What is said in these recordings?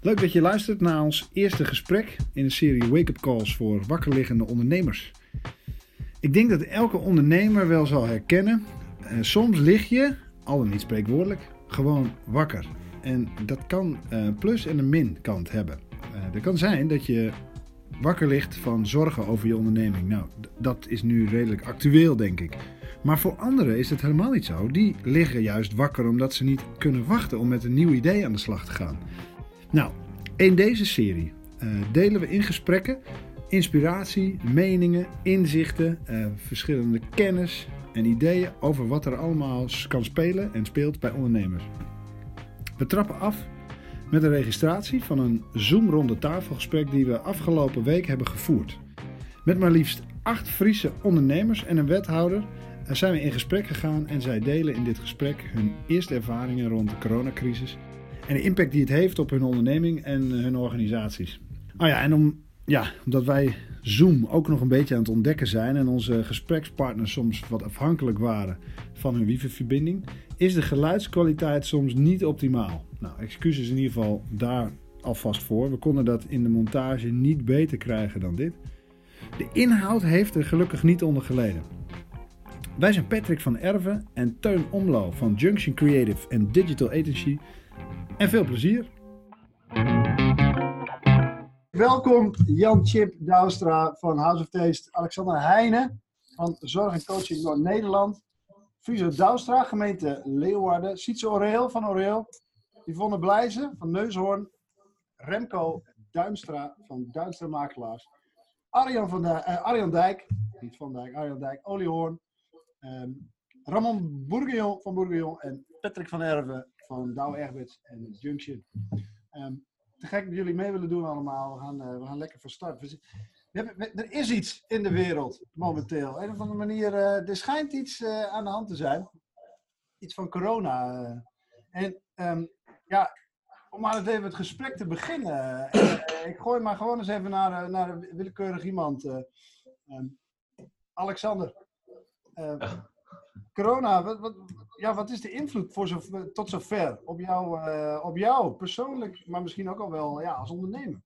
Leuk dat je luistert naar ons eerste gesprek in de serie Wake-up Calls voor wakkerliggende ondernemers. Ik denk dat elke ondernemer wel zal herkennen. eh, soms lig je, al dan niet spreekwoordelijk, gewoon wakker. En dat kan een plus en een min kant hebben. Uh, er kan zijn dat je wakker ligt van zorgen over je onderneming. Nou, dat is nu redelijk actueel, denk ik. Maar voor anderen is het helemaal niet zo. Die liggen juist wakker omdat ze niet kunnen wachten om met een nieuw idee aan de slag te gaan. Nou, in deze serie uh, delen we in gesprekken inspiratie, meningen, inzichten, uh, verschillende kennis en ideeën over wat er allemaal kan spelen en speelt bij ondernemers. We trappen af met een registratie van een Zoom-ronde tafelgesprek die we afgelopen week hebben gevoerd. Met maar liefst acht Friese ondernemers en een wethouder zijn we in gesprek gegaan en zij delen in dit gesprek hun eerste ervaringen rond de coronacrisis en de impact die het heeft op hun onderneming en hun organisaties. Oh ja, en om, ja, omdat wij Zoom ook nog een beetje aan het ontdekken zijn en onze gesprekspartners soms wat afhankelijk waren van hun wifi-verbinding, is de geluidskwaliteit soms niet optimaal. Nou, excuses in ieder geval daar alvast voor. We konden dat in de montage niet beter krijgen dan dit. De inhoud heeft er gelukkig niet onder geleden. Wij zijn Patrick van Erven en Teun Omlo van Junction Creative en Digital Agency. En veel plezier! Welkom Jan Chip Douwstra van House of Taste, Alexander Heijnen van Zorg en Coaching Noord-Nederland, Friso Douwstra, gemeente Leeuwarden, Sietse Oreel van Oreel, Yvonne Blijzen van Neushoorn, Remco Duinstra van Duinstra Makelaars, Arjan, van de, uh, Arjan Dijk, niet Van Dijk, Arjan Dijk, Oliehoorn, um, Ramon Bourguignon van Bourguignon en Patrick van Erven van Douwe Egberts en Junction. Um, te gek dat jullie mee willen doen allemaal. We gaan, uh, we gaan lekker van start. We, er is iets in de wereld momenteel. Een of andere manier, uh, er schijnt iets uh, aan de hand te zijn. Iets van corona. En um, ja, om maar eens even het gesprek te beginnen. ik gooi maar gewoon eens even naar, naar een willekeurig iemand. Um, Alexander. corona, wat, wat, ja, wat is de invloed voor zo, tot zover op jou, uh, op jou persoonlijk, maar misschien ook al wel ja, als ondernemer?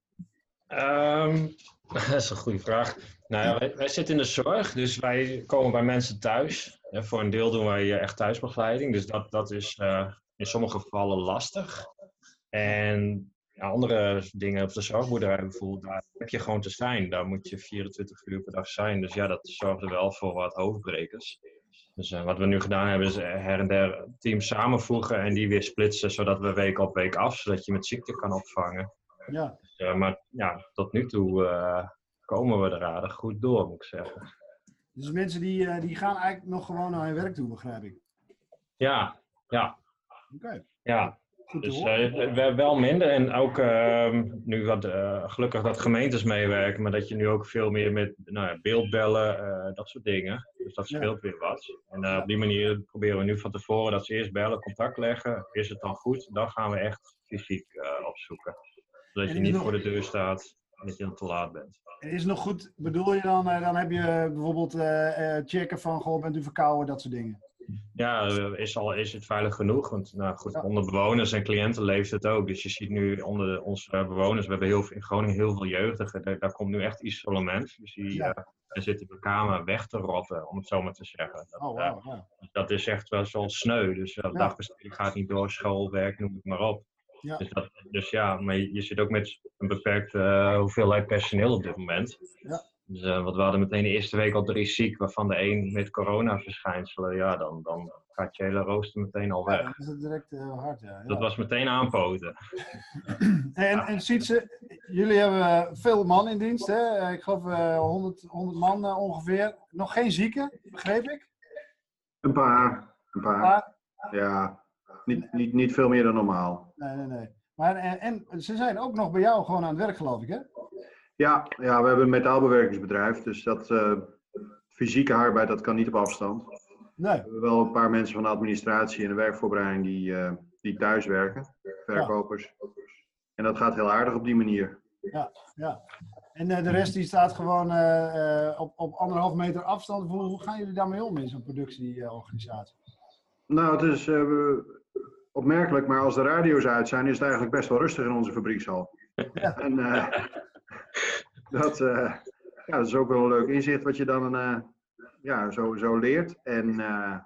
Um, dat is een goede vraag. Nou ja, wij, zitten in de zorg, dus wij komen bij mensen thuis. Ja, voor een deel doen wij echt thuisbegeleiding, dus dat, dat is uh, in sommige gevallen lastig. En ja, andere dingen op de zorgboerderij bijvoorbeeld, daar heb je gewoon te zijn. Daar moet je 24 uur per dag zijn. Dus ja, dat zorgt er wel voor wat hoofdbrekers. Dus uh, wat we nu gedaan hebben is her en der teams samenvoegen en die weer splitsen, zodat we week op week af, zodat je met ziekte kan opvangen. Ja. Dus, uh, maar ja, tot nu toe uh, komen we er aardig goed door, moet ik zeggen. Dus mensen die, die gaan eigenlijk nog gewoon naar hun werk toe, begrijp ik? Ja, ja. Oké. Okay. Ja, dus uh, wel minder. En ook uh, nu wat uh, gelukkig dat gemeentes meewerken, maar dat je nu ook veel meer met nou ja, beeldbellen, uh, dat soort dingen. Dus dat speelt ja. weer wat. En op die manier proberen we nu van tevoren dat ze eerst bellen, contact leggen. Is het dan goed? Dan gaan we echt fysiek opzoeken. Zodat je niet nog... voor de deur staat en dat je dan te laat bent. En is het nog goed, bedoel je dan, dan heb je bijvoorbeeld checken van, goh, bent u verkouden, dat soort dingen? Ja, is, al, is het veilig genoeg? Want nou goed, ja. onder bewoners en cliënten leeft het ook. Dus je ziet nu onder de, onze bewoners, we hebben heel, in Groningen heel veel jeugdigen. Daar, daar komt nu echt isolement. Dus die ja. uh, zitten in de kamer weg te rotten, om het zo maar te zeggen. Dat, oh, wow, ja. uh, dat is echt wel zo sneu. Dus uh, dagbesteding gaat niet door, schoolwerk, noem het maar op. Ja. Dus, dat, dus ja, maar je, je zit ook met een beperkte hoeveelheid personeel op dit moment. Ja. Dus, uh, want we hadden meteen de eerste week al drie ziek, waarvan de één met coronaverschijnselen. Ja, dan, dan gaat je hele rooster meteen al weg. Ja, dan is het direct uh, hard, ja. ja. Dat was meteen aanpoten. en, en Sietse, jullie hebben veel man in dienst, hè? Ik geloof uh, 100, 100 man uh, ongeveer. Nog geen zieken, begreep ik? Een paar. Een paar. Een paar? Ja, niet, niet, niet veel meer dan normaal. Nee, nee, nee. Maar, en, en ze zijn ook nog bij jou gewoon aan het werk, geloof ik, hè? Ja, ja, we hebben een metaalbewerkingsbedrijf, dus dat uh, fysieke arbeid dat kan niet op afstand. Nee. We hebben wel een paar mensen van de administratie en de werkvoorbereiding die, uh, die thuis werken, verkopers. Ja. En dat gaat heel aardig op die manier. Ja, ja. En uh, de rest die staat gewoon op, op anderhalf meter afstand. Hoe, hoe gaan jullie daarmee om in zo'n productieorganisatie? nou, het is, opmerkelijk, maar als de radio's uit zijn, is het eigenlijk best wel rustig in onze fabriekshal. En eh, dat, eh, ja, dat is ook wel een leuk inzicht wat je dan eh, ja, zo, zo leert. En eh,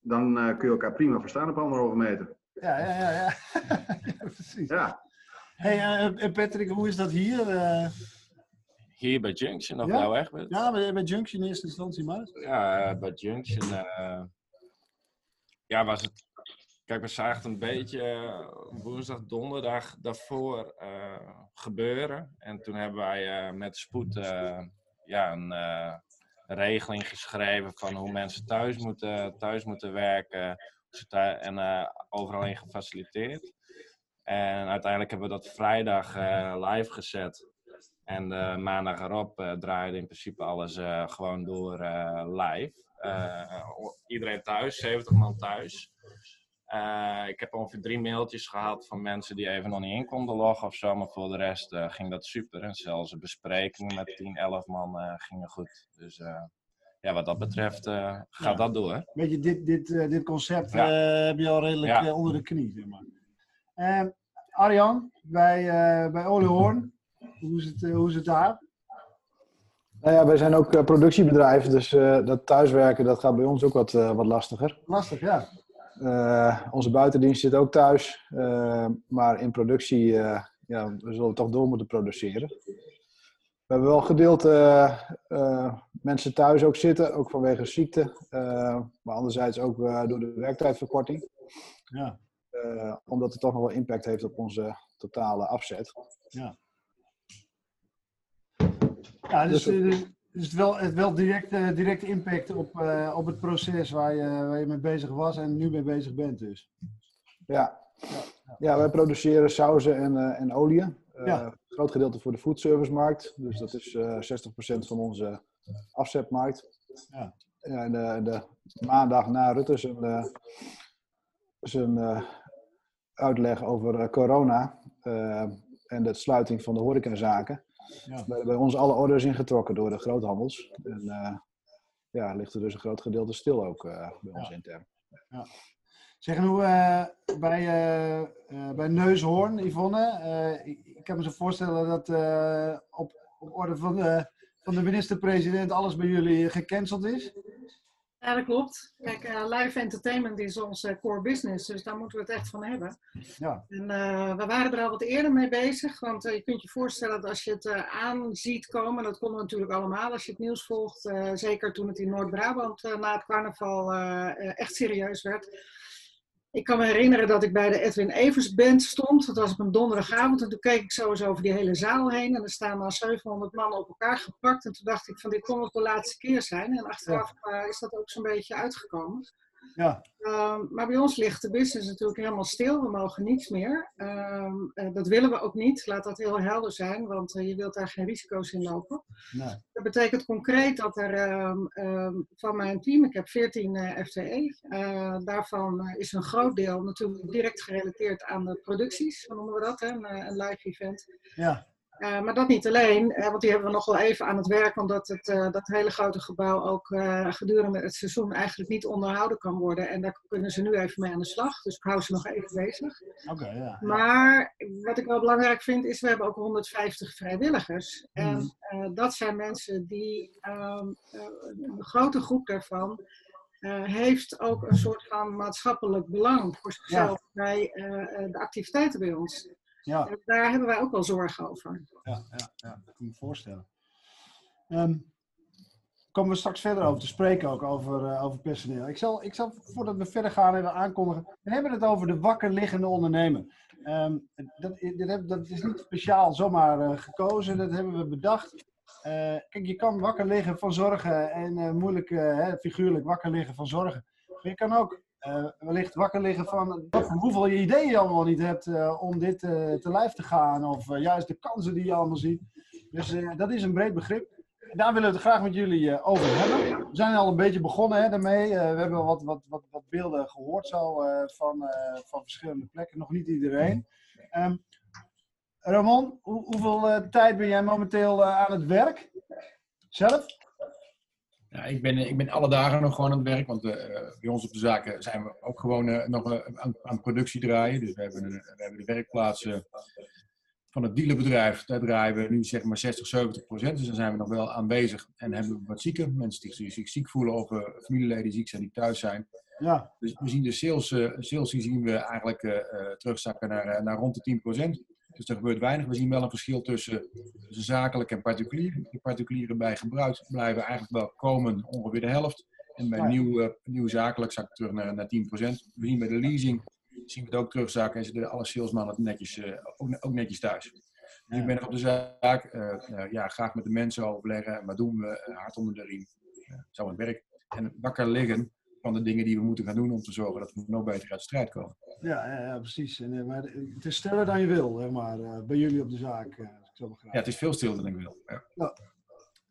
dan eh, kun je elkaar prima verstaan op anderhalve meter. Ja, ja, ja. ja. Ja, precies. Ja, Hey, eh, Patrick, hoe is dat hier? eh? Hier bij Junction, of Ja? nou echt ja, bij, bij Junction in eerste instantie maar. Ja, bij Junction. eh, ja, was het. Kijk, we zagen het een beetje eh, woensdag, donderdag daarvoor eh, gebeuren. En toen hebben wij eh, met spoed ja, een regeling geschreven van hoe mensen thuis moeten, thuis moeten werken. En overal in gefaciliteerd. En uiteindelijk hebben we dat vrijdag live gezet. En maandag erop draaide in principe alles gewoon door live. Iedereen thuis, 70 man thuis. Eh, ik heb ongeveer drie mailtjes gehad van mensen die even nog niet in konden loggen of zo. Maar voor de rest eh, ging dat super. En zelfs de besprekingen met 10, 11 man eh, gingen goed. Dus eh, ja, wat dat betreft eh, gaat Ja. dat door. Weet je, dit, dit, eh, dit concept Ja. eh, heb je al redelijk Ja. onder de knie, zeg maar. Arjan, bij, eh bij Olehoorn, hoe is het, hoe is het daar? Nou ja, wij zijn ook productiebedrijf, dus eh, dat thuiswerken dat gaat bij ons ook wat, eh, wat lastiger. Lastig, ja. Eh, onze buitendienst zit ook thuis, eh, maar in productie uh, ja, we zullen toch door moeten produceren. We hebben wel gedeeld mensen thuis ook zitten, ook vanwege ziekte, maar anderzijds ook door de werktijdverkorting. Ja. omdat het toch nog wel impact heeft op onze totale afzet. Ja. Ja, dus, dus, dus het wel, het wel direct, uh, direct impact op, uh, op het proces waar je, waar je mee bezig was en nu mee bezig bent dus. Ja, ja, ja wij produceren sauzen en, uh, en olie. Ja. Groot gedeelte voor de foodservicemarkt. Dus dat is 60% van onze afzetmarkt. Ja. Ja, en de, de maandag na Rutte zijn, zijn uitleg over corona en de sluiting van de horecazaken. Ja. Bij, bij ons alle orders ingetrokken door de groothandels. En uh, ja, ligt er dus een groot gedeelte stil ook uh, bij ons intern. Ja. Zeg, en hoe uh, bij, bij Neushoorn, Yvonne, ik, ik, kan me zo voorstellen dat op, op orde van van de minister-president alles bij jullie gecanceld is. Ja, dat klopt. Kijk, uh, live entertainment is onze core business, dus daar moeten we het echt van hebben. Ja. En uh, we waren er al wat eerder mee bezig, want uh, je kunt je voorstellen dat als je het aan ziet komen, dat konden we natuurlijk allemaal als je het nieuws volgt, zeker toen het in Noord-Brabant na het carnaval echt serieus werd. Ik kan me herinneren dat ik bij de Edwin Evers Band stond. Dat was op een donderdagavond. En toen keek ik zo eens over die hele zaal heen. En er staan al 700 man op elkaar gepakt. En toen dacht ik van dit kon het de laatste keer zijn. En achteraf uh, is dat ook zo'n beetje uitgekomen. Ja. Uh, maar bij ons ligt de business natuurlijk helemaal stil. We mogen niets meer. Uh, dat willen we ook niet. Laat dat heel helder zijn. Want eh, je wilt daar geen risico's in lopen. Nee. Dat betekent concreet dat er ehm, van mijn team, ik heb 14 uh, FTE. Daarvan eh, is een groot deel natuurlijk direct gerelateerd aan de producties. Hoe noemen we dat? Hè? Een, eh, een live event. Ja. Uh, maar dat niet alleen, uh, want die hebben we nog wel even aan het werk, omdat het, uh, dat hele grote gebouw ook gedurende het seizoen eigenlijk niet onderhouden kan worden. En daar kunnen ze nu even mee aan de slag, dus ik hou ze nog even bezig. Oké, okay, ja. Maar wat ik wel belangrijk vind, is we hebben ook 150 vrijwilligers. En Hmm. dat zijn mensen die, um, een grote groep daarvan, heeft ook een soort van maatschappelijk belang voor zichzelf ja. bij de activiteiten bij ons. Ja. Daar hebben wij ook wel zorgen over. Ja, ja, ja dat kan me voorstellen. Um, komen we straks verder over te spreken ook over, uh, over personeel. Ik zal, ik zal, voordat we verder gaan, even aankondigen. We hebben het over de wakker liggende ondernemer. Um, dat, dit, dat is niet speciaal zomaar uh, gekozen, dat hebben we bedacht. Uh, kijk, je kan wakker liggen van zorgen en moeilijk, hè, figuurlijk wakker liggen van zorgen. Maar je kan ook uh, wellicht wakker liggen van hoeveel je ideeën je allemaal niet hebt uh, om dit uh, te lijf te gaan. Of juist de kansen die je allemaal ziet. Dus dat is een breed begrip. Daar willen we het graag met jullie over hebben. We zijn al een beetje begonnen hè, daarmee. we hebben wat, wat, wat, wat beelden gehoord zo, van, van verschillende plekken. Nog niet iedereen. Um, Ramon, hoe, hoeveel tijd ben jij momenteel aan het werk? Zelf? Ja, ik, ben, ik ben alle dagen nog gewoon aan het werk, want eh, bij ons op de zaken zijn we ook gewoon eh, nog eh, aan, aan productie draaien. Dus we hebben, een- we hebben de werkplaatsen van het dealerbedrijf, daar draaien we nu zeg maar 60, 70 procent. Dus dan zijn we nog wel aanwezig en hebben we wat zieken, mensen die zich ziek voelen of familieleden die ziek zijn die thuis zijn. Ja, Dus we zien de sales, sales die zien we eigenlijk terugzakken naar, naar rond de 10%. Dus er gebeurt weinig. We zien wel een verschil tussen, tussen zakelijk en particulier. De particulieren bij gebruik blijven eigenlijk wel komen ongeveer de helft. En bij Ja. nieuw, eh, nieuw zakelijk zakt het terug naar, naar 10%. We zien bij de leasing zien we het ook terugzakken en zitten alle salesmannen netjes, eh, ook, ook netjes thuis. Dus Ja. ik ben nog op de zaak, eh, eh, ja, graag met de mensen overleggen. Wat doen we? Hard onder de riem. Zo aan het werk. En wakker liggen van de dingen die we moeten gaan doen om te zorgen dat we nog beter uit de strijd komen. ja, ja, ja precies. En, eh, maar het is sneller dan je wil, zeg maar, eh, bij jullie op de zaak. eh, zo. Ja, het is veel stilder dan ik wil. Ja.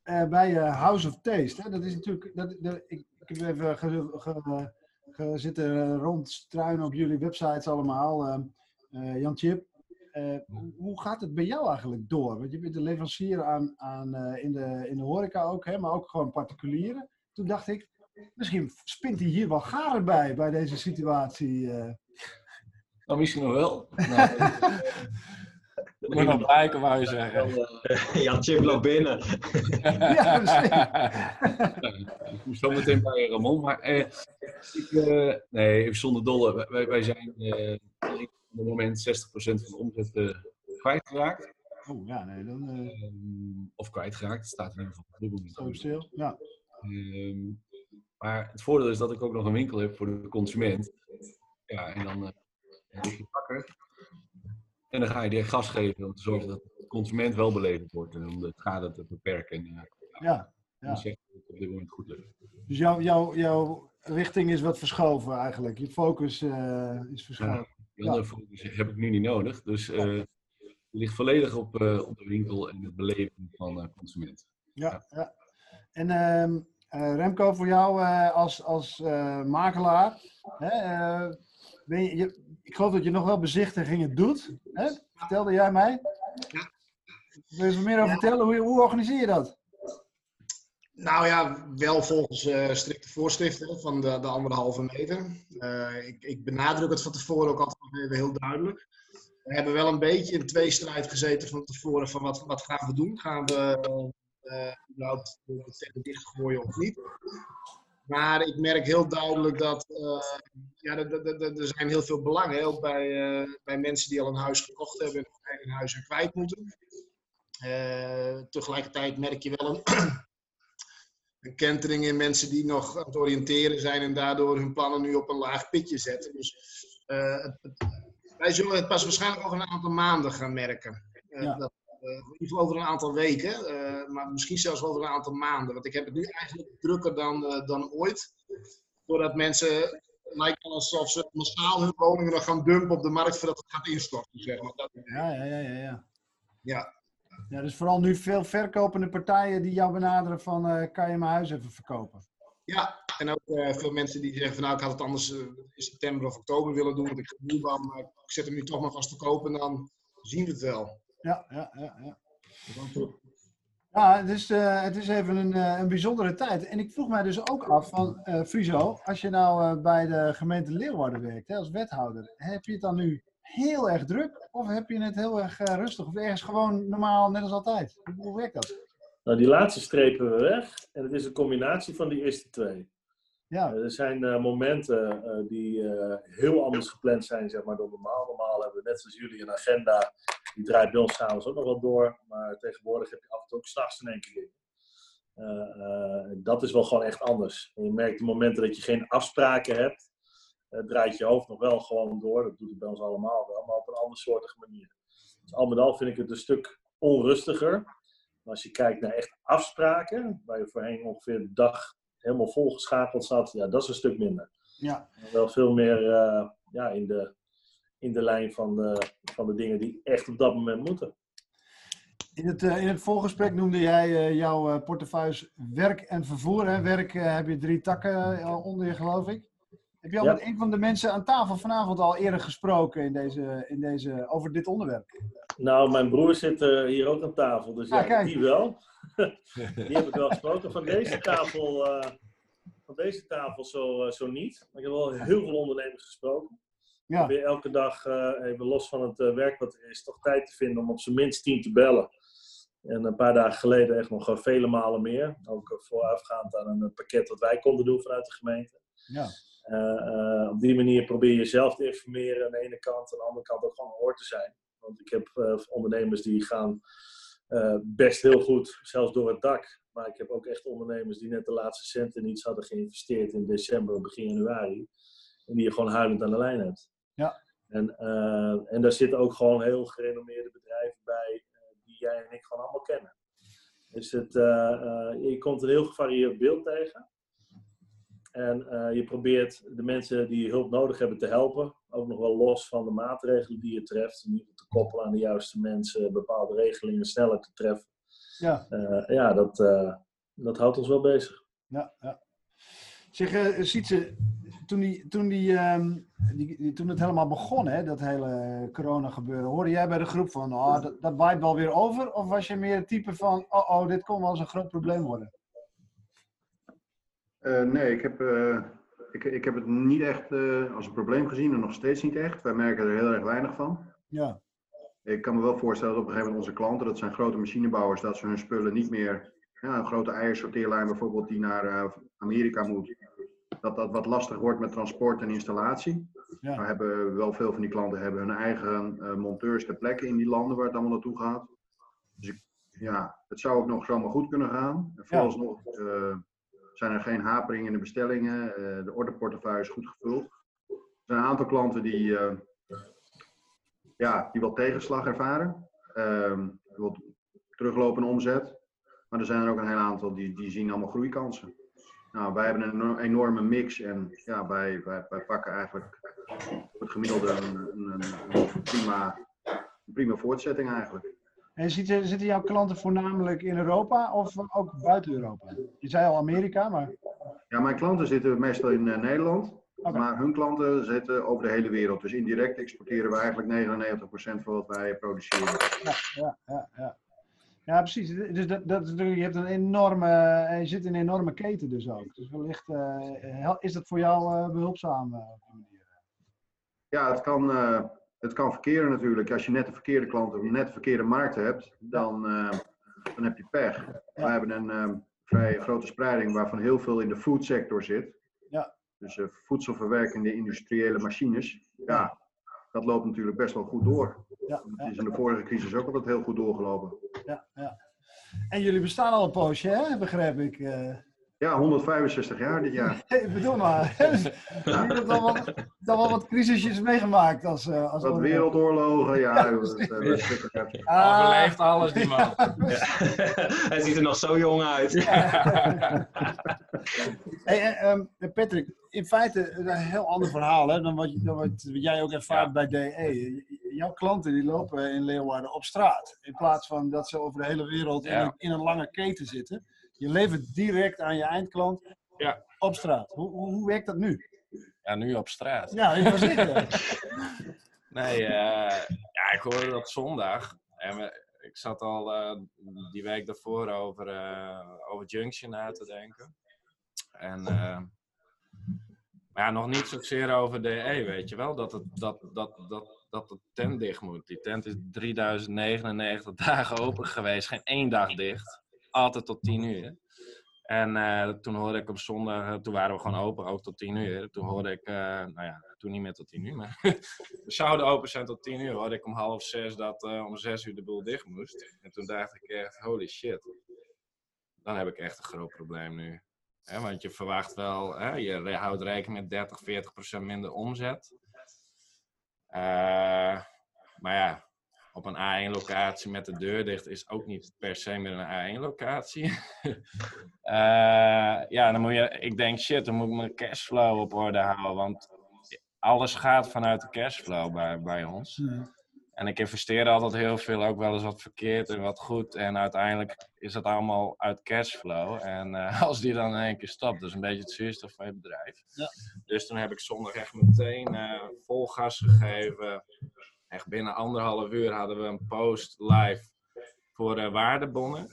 Eh, bij eh, House of Taste, hè, dat is natuurlijk. Dat, dat- ik, ik heb even ge, ge- ge- zitten rondstruinen op jullie websites allemaal. eh, eh, Jan Chip, eh, hoe- gaat het bij jou eigenlijk door? Want je bent een leverancier aan, aan, eh, in, de, in de horeca ook, hè, maar ook gewoon particulieren. Toen dacht ik, misschien spint hij hier wel garen bij, bij deze situatie. eh. Nou, misschien nog wel. Nou, moet nog blijken, wou je zeggen. Jan Chip loopt binnen. ja, kom zo meteen bij Ramon. Maar eh, ik, eh, nee, even zonder dolle. Wij- zijn eh, op het moment 60% van de omzet eh, kwijtgeraakt. Oh ja, nee, dan eh Ehm, of kwijtgeraakt, het staat in ieder geval dubbel ik stil. Ja. Ehm, maar het voordeel is dat ik ook nog een winkel heb voor de consument. Ja, en dan eh, lig je wakker. En dan ga je direct gas geven om te zorgen dat de consument wel beleverd wordt. En om de schade te beperken. En, uh, Ja, ja. zeg dat het op dit moment goed lukt. Dus jouw, jouw, jouw richting is wat verschoven eigenlijk. Je focus eh, is verschoven. Ja, die andere focus heb ik nu niet nodig. Dus uh, het ligt volledig op, uh, op de winkel en het beleven van de consument. Ja, ja. En uh, Remco, voor jou uh, als, als uh, makelaar. Hè, je, je, ik geloof dat je nog wel bezichtigingen doet. Hè? Vertelde jij mij? Ja. Wil je er meer over ja. vertellen? Hoe, hoe organiseer je dat? Nou ja, wel volgens uh, strikte voorschriften van de, de anderhalve meter. Uh, ik, ik, benadruk het van tevoren ook altijd even heel duidelijk. We hebben wel een beetje in tweestrijd gezeten van tevoren van wat, wat gaan we doen? Gaan we überhaupt de tent dichtgooien of niet? Maar ik merk heel duidelijk dat ja, er zijn heel veel belangen, ook bij, bij mensen die al een huis gekocht hebben en een huis er kwijt moeten. tegelijkertijd merk je wel een, een kentering in mensen die nog aan het oriënteren zijn en daardoor hun plannen nu op een laag pitje zetten. Dus het, het, wij zullen het pas waarschijnlijk over een aantal maanden gaan merken. Ja. dat, ieder geval over een aantal weken, maar misschien zelfs over een aantal maanden. Want ik heb het nu eigenlijk drukker dan, dan ooit. Doordat mensen lijkt alsof ze massaal hun woningen nog gaan dumpen op de markt voordat het gaat instorten. Zeg maar. dat... Ja, ja, ja, ja, ja. Ja. Ja, dus vooral nu veel verkopende partijen die jou benaderen van uh, kan je mijn huis even verkopen? Ja, en ook uh, veel mensen die zeggen van nou ik had het anders uh, in september of oktober willen doen, want ik nieuwbouw, maar ik zet hem nu toch maar vast te kopen en dan zien we het wel. Ja, ja, ja. ja. Ja, het is, uh, het is even een, uh, een bijzondere tijd. En ik vroeg mij dus ook af van, uh, Friso, als je nou bij de gemeente Leeuwarden werkt hè, als wethouder, heb je het dan nu heel erg druk of heb je het heel erg rustig of ergens gewoon normaal, net als altijd? Hoe, hoe werkt dat? Nou, die laatste strepen we weg en het is een combinatie van die eerste twee. Ja. er zijn momenten die heel anders gepland zijn zeg maar, dan normaal. Normaal hebben we net zoals jullie een agenda die draait bij ons s'avonds ook nog wel door. Maar tegenwoordig heb je af en toe ook s'nachts in één keer dingen. Uh, uh, dat is wel gewoon echt anders. En je merkt de momenten dat je geen afspraken hebt, uh, draait je hoofd nog wel gewoon door. Dat doet het bij ons allemaal wel, maar op een andersoortige manier. Dus al met al vind ik het een stuk onrustiger. Maar als je kijkt naar echt afspraken, waar je voorheen ongeveer de dag helemaal volgeschakeld zat, ja, dat is een stuk minder. Ja. Wel veel meer ja, in de in de lijn van de, van de dingen die echt op dat moment moeten. In het, uh, in het voorgesprek noemde jij uh, jouw uh, portefeuille werk en vervoer. Hè? Werk heb je drie takken onder je, geloof ik. Heb je al ja. met een van de mensen aan tafel vanavond al eerder gesproken in deze, in deze, over dit onderwerp? Nou, mijn broer zit hier ook aan tafel, dus ja, ja die wel. die heb ik wel gesproken. Van deze tafel, eh, van deze tafel zo, eh, zo niet. Maar ik heb wel heel veel ondernemers gesproken. Ja. probeer elke dag, eh, even los van het eh, werk wat er is, toch tijd te vinden om op zijn minst tien te bellen. En een paar dagen geleden echt nog eh, vele malen meer. Ook voorafgaand aan een pakket wat wij konden doen vanuit de gemeente. Ja. Op die manier probeer je jezelf te informeren aan de ene kant. Aan de andere kant ook gewoon een oor te zijn. Want ik heb ondernemers die gaan best heel goed, zelfs door het dak. Maar ik heb ook echt ondernemers die net de laatste centen in iets hadden geïnvesteerd in december begin januari. En die je gewoon huilend aan de lijn hebt. Ja. En, eh, en daar zitten ook gewoon heel gerenommeerde bedrijven bij eh, die jij en ik gewoon allemaal kennen. Dus het, eh, je komt een heel gevarieerd beeld tegen. En je probeert de mensen die hulp nodig hebben te helpen. Ook nog wel los van de maatregelen die je treft. In ieder te koppelen aan de juiste mensen. Bepaalde regelingen sneller te treffen. Ja. Ja, dat, dat houdt ons wel bezig. Ja, ja. Zeg, Sietse, toen, die, toen, die, ehm, die, die- toen het helemaal begon, hè, dat hele corona gebeuren, hoorde jij bij de groep van, oh, dat, dat waait wel weer over? Of was je meer het type van, oh, oh dit kon wel eens een groot probleem worden? Eh, nee, ik heb, eh, ik, ik heb het niet echt eh, als een probleem gezien en nog steeds niet echt. Wij merken er heel erg weinig van. Ja, Ik kan me wel voorstellen dat op een gegeven moment onze klanten, dat zijn grote machinebouwers, dat ze hun spullen niet meer, ja, een grote eiersorteerlijn bijvoorbeeld die naar Amerika moet, dat dat wat lastig wordt met transport en installatie. Ja. Maar hebben wel veel van die klanten hebben hun eigen eh, monteurs ter plekke in die landen waar het allemaal naartoe gaat. Dus ik, ja, het zou ook nog zomaar goed kunnen gaan. En vooralsnog eh, zijn er geen haperingen in de bestellingen. eh, de orderportefeuille is goed gevuld. Er zijn een aantal klanten die, ja, die wat tegenslag ervaren. Ehm wat teruglopende omzet. Maar er zijn er ook een heel aantal die, die zien allemaal groeikansen. Nou, wij hebben een eno- enorme mix en ja, wij, wij, wij pakken eigenlijk op het gemiddelde een, een, een, een prima, een prima voortzetting eigenlijk. En zitten, zitten jouw klanten voornamelijk in Europa of ook buiten Europa? Je zei al Amerika, maar... Ja, mijn klanten zitten meestal in eh, Nederland. Maar hun klanten zitten over de hele wereld. Dus indirect exporteren we eigenlijk 99% van wat wij produceren. Ja, ja, ja, ja. Ja, precies. Dus dat, dat, is natuurlijk- je, hebt een enorme, je zit in een enorme keten dus ook. Dus wellicht eh, is dat voor jou eh, behulpzaam. eh, op die manier. Ja, het kan, eh, het kan verkeren natuurlijk. Als je net de verkeerde klanten, of net de verkeerde markten hebt, dan, eh, dan heb je pech. Wij hebben een eh, vrij grote spreiding waarvan heel veel in de foodsector zit. Ja. Dus eh, voedselverwerkende industriële machines. Ja, dat loopt natuurlijk best wel goed door. Ja, Het is in de vorige crisis ook altijd heel goed doorgelopen. ja, ja. En jullie bestaan al een poosje, hè? begrijp ik. Ja, 165 jaar dit jaar. Ik bedoel maar. Je hebt dan wel, dan wel wat crisisjes meegemaakt als, eh als Wat wereldoorlogen, ja. joh, dat, eh, dat. Ah. Overleeft alles, die man. Hij ziet er nog zo jong uit. Hey, eh, ehm, Patrick, in feite een heel ander verhaal hè, dan, wat, dan wat jij ook ervaart bij DE. Jouw klanten die lopen in Leeuwarden op straat. In plaats van dat ze over de hele wereld in, Ja. een, in een lange keten zitten. Je levert direct aan je eindklant Ja. op straat. Hoe, hoe, hoe werkt dat nu? Ja, nu op straat. Ja, ik was. Nee, eh, ja, ik hoorde dat zondag. En we- ik zat al eh, die week daarvoor over, eh, over Junction na te denken. En eh, maar ja, nog niet zozeer over DE, weet je wel. Dat, het, dat, dat, dat, dat de tent dicht moet. Die tent is 3099 dagen open geweest. Geen één dag dicht. Altijd tot 10 uur. En eh, toen hoorde ik op zondag, eh, toen waren we gewoon open, ook tot 10 uur. Toen hoorde ik, eh, nou ja, toen niet meer tot 10 uur, maar we zouden open zijn tot 10 uur. Hoorde ik om half zes dat om 6 uur de boel dicht moest. En toen dacht ik echt, holy shit. Dan heb ik echt een groot probleem nu. Want je verwacht wel, je houdt rekening met 30, 40 procent minder omzet. Maar ja, op een A1-locatie met de deur dicht is ook niet per se meer een A1-locatie. Eh, ja, dan moet je, ik denk shit, dan moet ik mijn cashflow op orde houden. Want alles gaat vanuit de cashflow bij, bij ons. En ik investeer altijd heel veel, ook wel eens wat verkeerd en wat goed. En uiteindelijk is dat allemaal uit cashflow. En eh, als die dan in één keer stopt, dat is een beetje het zuurstof van je bedrijf. Ja. Dus toen heb ik zondag echt meteen eh, vol gas gegeven. Echt binnen anderhalf uur hadden we een post live voor eh, waardebonnen.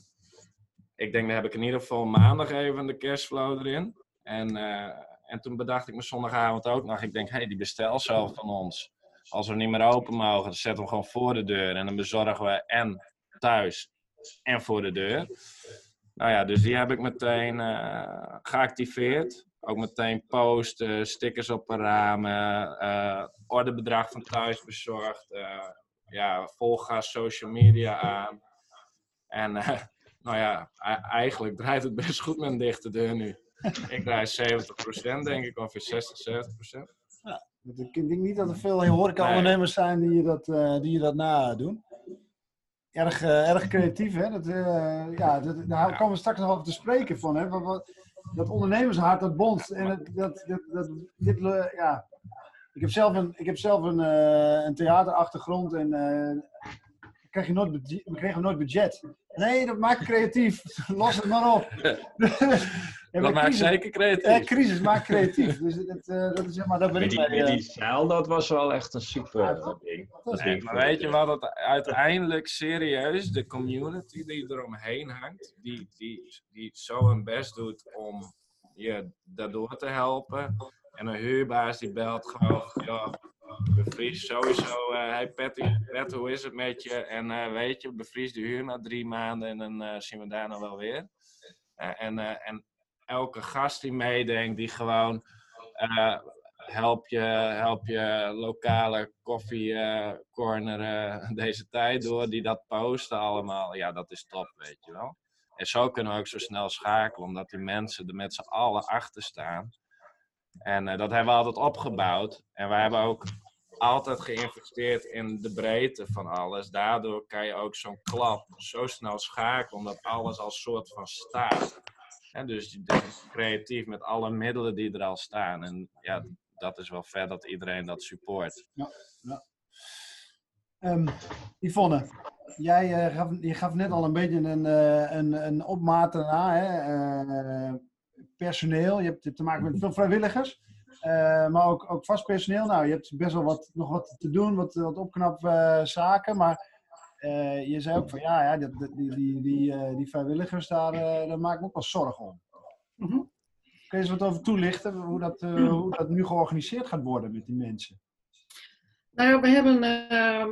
ik denk, dan heb ik in ieder geval maandag even de cashflow erin. En, eh, en toen bedacht ik me zondagavond ook nog, ik denk, hé, hey, die bestelcel van ons. Als we niet meer open mogen, dan zetten we gewoon voor de deur. En dan bezorgen we en thuis en voor de deur. Nou ja, dus die heb ik meteen uh, geactiveerd. Ook meteen posten, stickers op de ramen, uh, orderbedrag van thuis bezorgd. Uh, ja, volgas social media aan. En nou ja, eigenlijk draait het best goed met een dichte deur nu. ik draai 70% denk ik, of 60, 70%. Ja, ik denk niet dat er veel horeca-ondernemers zijn die dat, uh, die dat nadoen. Erg, uh, erg creatief, hè? Dat, uh, ja, dat, daar komen we straks nog over te spreken van, hè? Wat, wat, dat ondernemershart, dat bond. En dat, dat, dat, dit, ja. Ik heb zelf een, ik heb zelf een, een theaterachtergrond en krijg je nooit, we kregen nooit budget. Nee, dat maakt creatief. Los het maar op. ja, dat maakt zeker creatief. Ja, crisis maakt creatief. Dus dat, uh, dat is zeg maar, dat ben ik die, bij, die zaal, dat was wel echt een super ja, ding. Nee, maar weet je wat het uiteindelijk serieus, de community die eromheen hangt, die, die, die zo hun best doet om je daardoor te helpen. En een huurbaas die belt gewoon, ja, bevries sowieso. Uh, hey Patty, Pat, hoe is het met je? En uh, weet je, bevries de huur na drie maanden en dan uh, zien we daar nog wel weer. en, en elke gast die meedenkt, die gewoon help, je, help je lokale koffiecorner deze tijd door, die dat posten allemaal. Ja, dat is top, weet je wel. En zo kunnen we ook zo snel schakelen, omdat die mensen er met z'n allen achter staan. En dat hebben we altijd opgebouwd. En we hebben ook altijd geïnvesteerd in de breedte van alles. Daardoor kan je ook zo'n klap zo snel schakelen, omdat alles al soort van staat. En dus, dus creatief met alle middelen die er al staan. En ja, dat is wel vet dat iedereen dat support. Ja, ja. Um, Yvonne, jij uh, gaf, je gaf net al een beetje een, uh, een, een opmaat erna. Hè? Uh, personeel, je hebt te maken met veel vrijwilligers. Maar ook, ook vast personeel. Nou, je hebt best wel wat, nog wat te doen, wat, wat opknap uh, zaken. Maar uh, je zei ook van ja, ja die, die, die, die, die vrijwilligers, daar, daar maak ik me ook wel zorgen om. Mm -hmm. Kun je eens wat over toelichten, hoe dat, hoe dat nu georganiseerd gaat worden met die mensen? Nou, we hebben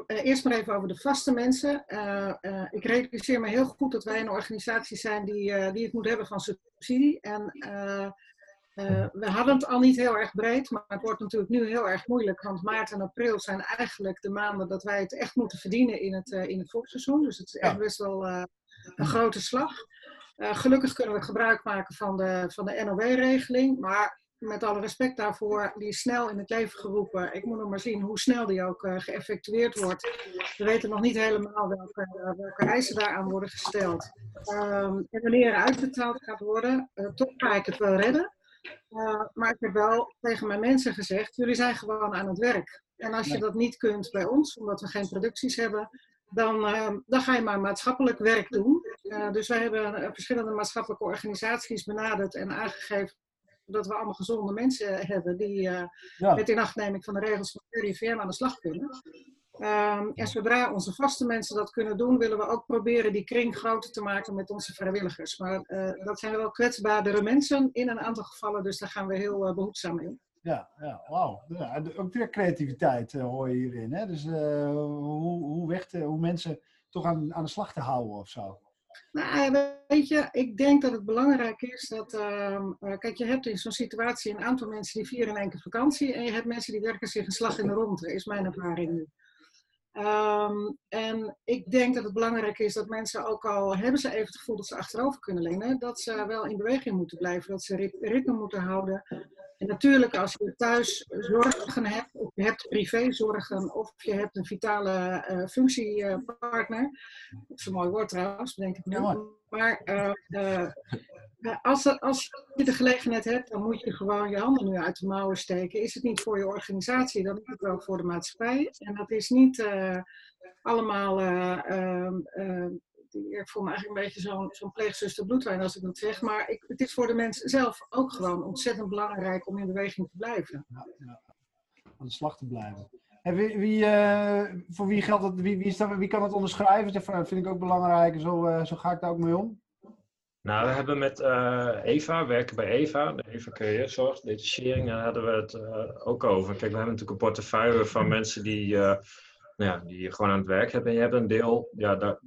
eerst maar even over de vaste mensen. Ik realiseer me heel goed dat wij een organisatie zijn die, die het moet hebben van subsidie. En we hadden het al niet heel erg breed, maar het wordt natuurlijk nu heel erg moeilijk. Want maart en april zijn eigenlijk de maanden dat wij het echt moeten verdienen in het, in het volksseizoen. Dus het is echt best wel een grote slag. gelukkig kunnen we gebruik maken van de, van de NOW-regeling. Maar met alle respect daarvoor, die is snel in het leven geroepen. Ik moet nog maar zien hoe snel die ook uh, geëffectueerd wordt. We weten nog niet helemaal welke, uh, welke eisen daaraan worden gesteld. Um, en wanneer er uitbetaald gaat worden, uh, toch ga ik het wel redden. Maar ik heb wel tegen mijn mensen gezegd, jullie zijn gewoon aan het werk. En als je dat niet kunt bij ons, omdat we geen producties hebben, dan, dan ga je maar maatschappelijk werk doen. dus wij hebben verschillende maatschappelijke organisaties benaderd en aangegeven dat we allemaal gezonde mensen hebben die ja. met inachtneming van de regels van de RIVM aan de slag kunnen. Um, en zodra onze vaste mensen dat kunnen doen, willen we ook proberen die kring groter te maken met onze vrijwilligers. Maar uh, dat zijn wel kwetsbaardere mensen in een aantal gevallen, dus daar gaan we heel uh, behoedzaam in. Ja, ja wauw. Ja, ook weer creativiteit hoor je hierin. Hè? Dus hoe, hoe, weg te, hoe mensen toch aan, aan de slag te houden of zo. Nou, weet je, ik denk dat het belangrijk is dat. Uh, kijk, je hebt in zo'n situatie een aantal mensen die vieren in één keer vakantie. En je hebt mensen die werken zich een slag in de ronde, is mijn ervaring nu. Um, en ik denk dat het belangrijk is dat mensen, ook al hebben ze even het gevoel dat ze achterover kunnen lenen, dat ze wel in beweging moeten blijven, dat ze ritme moeten houden. En natuurlijk, als je thuis zorgen hebt, of je hebt privézorgen, of je hebt een vitale uh, functiepartner. dat is een mooi woord trouwens, denk ik nu. Maar uh, uh, als, er, als je de gelegenheid hebt, dan moet je gewoon je handen nu uit de mouwen steken. Is het niet voor je organisatie, dan is het wel voor de maatschappij. En dat is niet allemaal ehm, ik voel me eigenlijk een beetje zo'n zo'n pleegzuster bloedwijn als ik dat zeg. Maar ik, het is voor de mensen zelf ook gewoon ontzettend belangrijk om in beweging te blijven. Aan de slag te blijven. En wie, wie uh, voor wie geldt het? Wie, wie, dat, wie kan het onderschrijven? Dat vind ik ook belangrijk. Zo, uh, zo ga ik daar ook mee om. Nou, we hebben met uh, Eva, werken bij Eva, de Eva Carrièrezorg, detachering, daar hadden we het uh, ook over. Kijk, we hebben natuurlijk een portefeuille van mensen die, uh, nou ja, die gewoon aan het werk hebben. En je hebt een deel, ja, daar,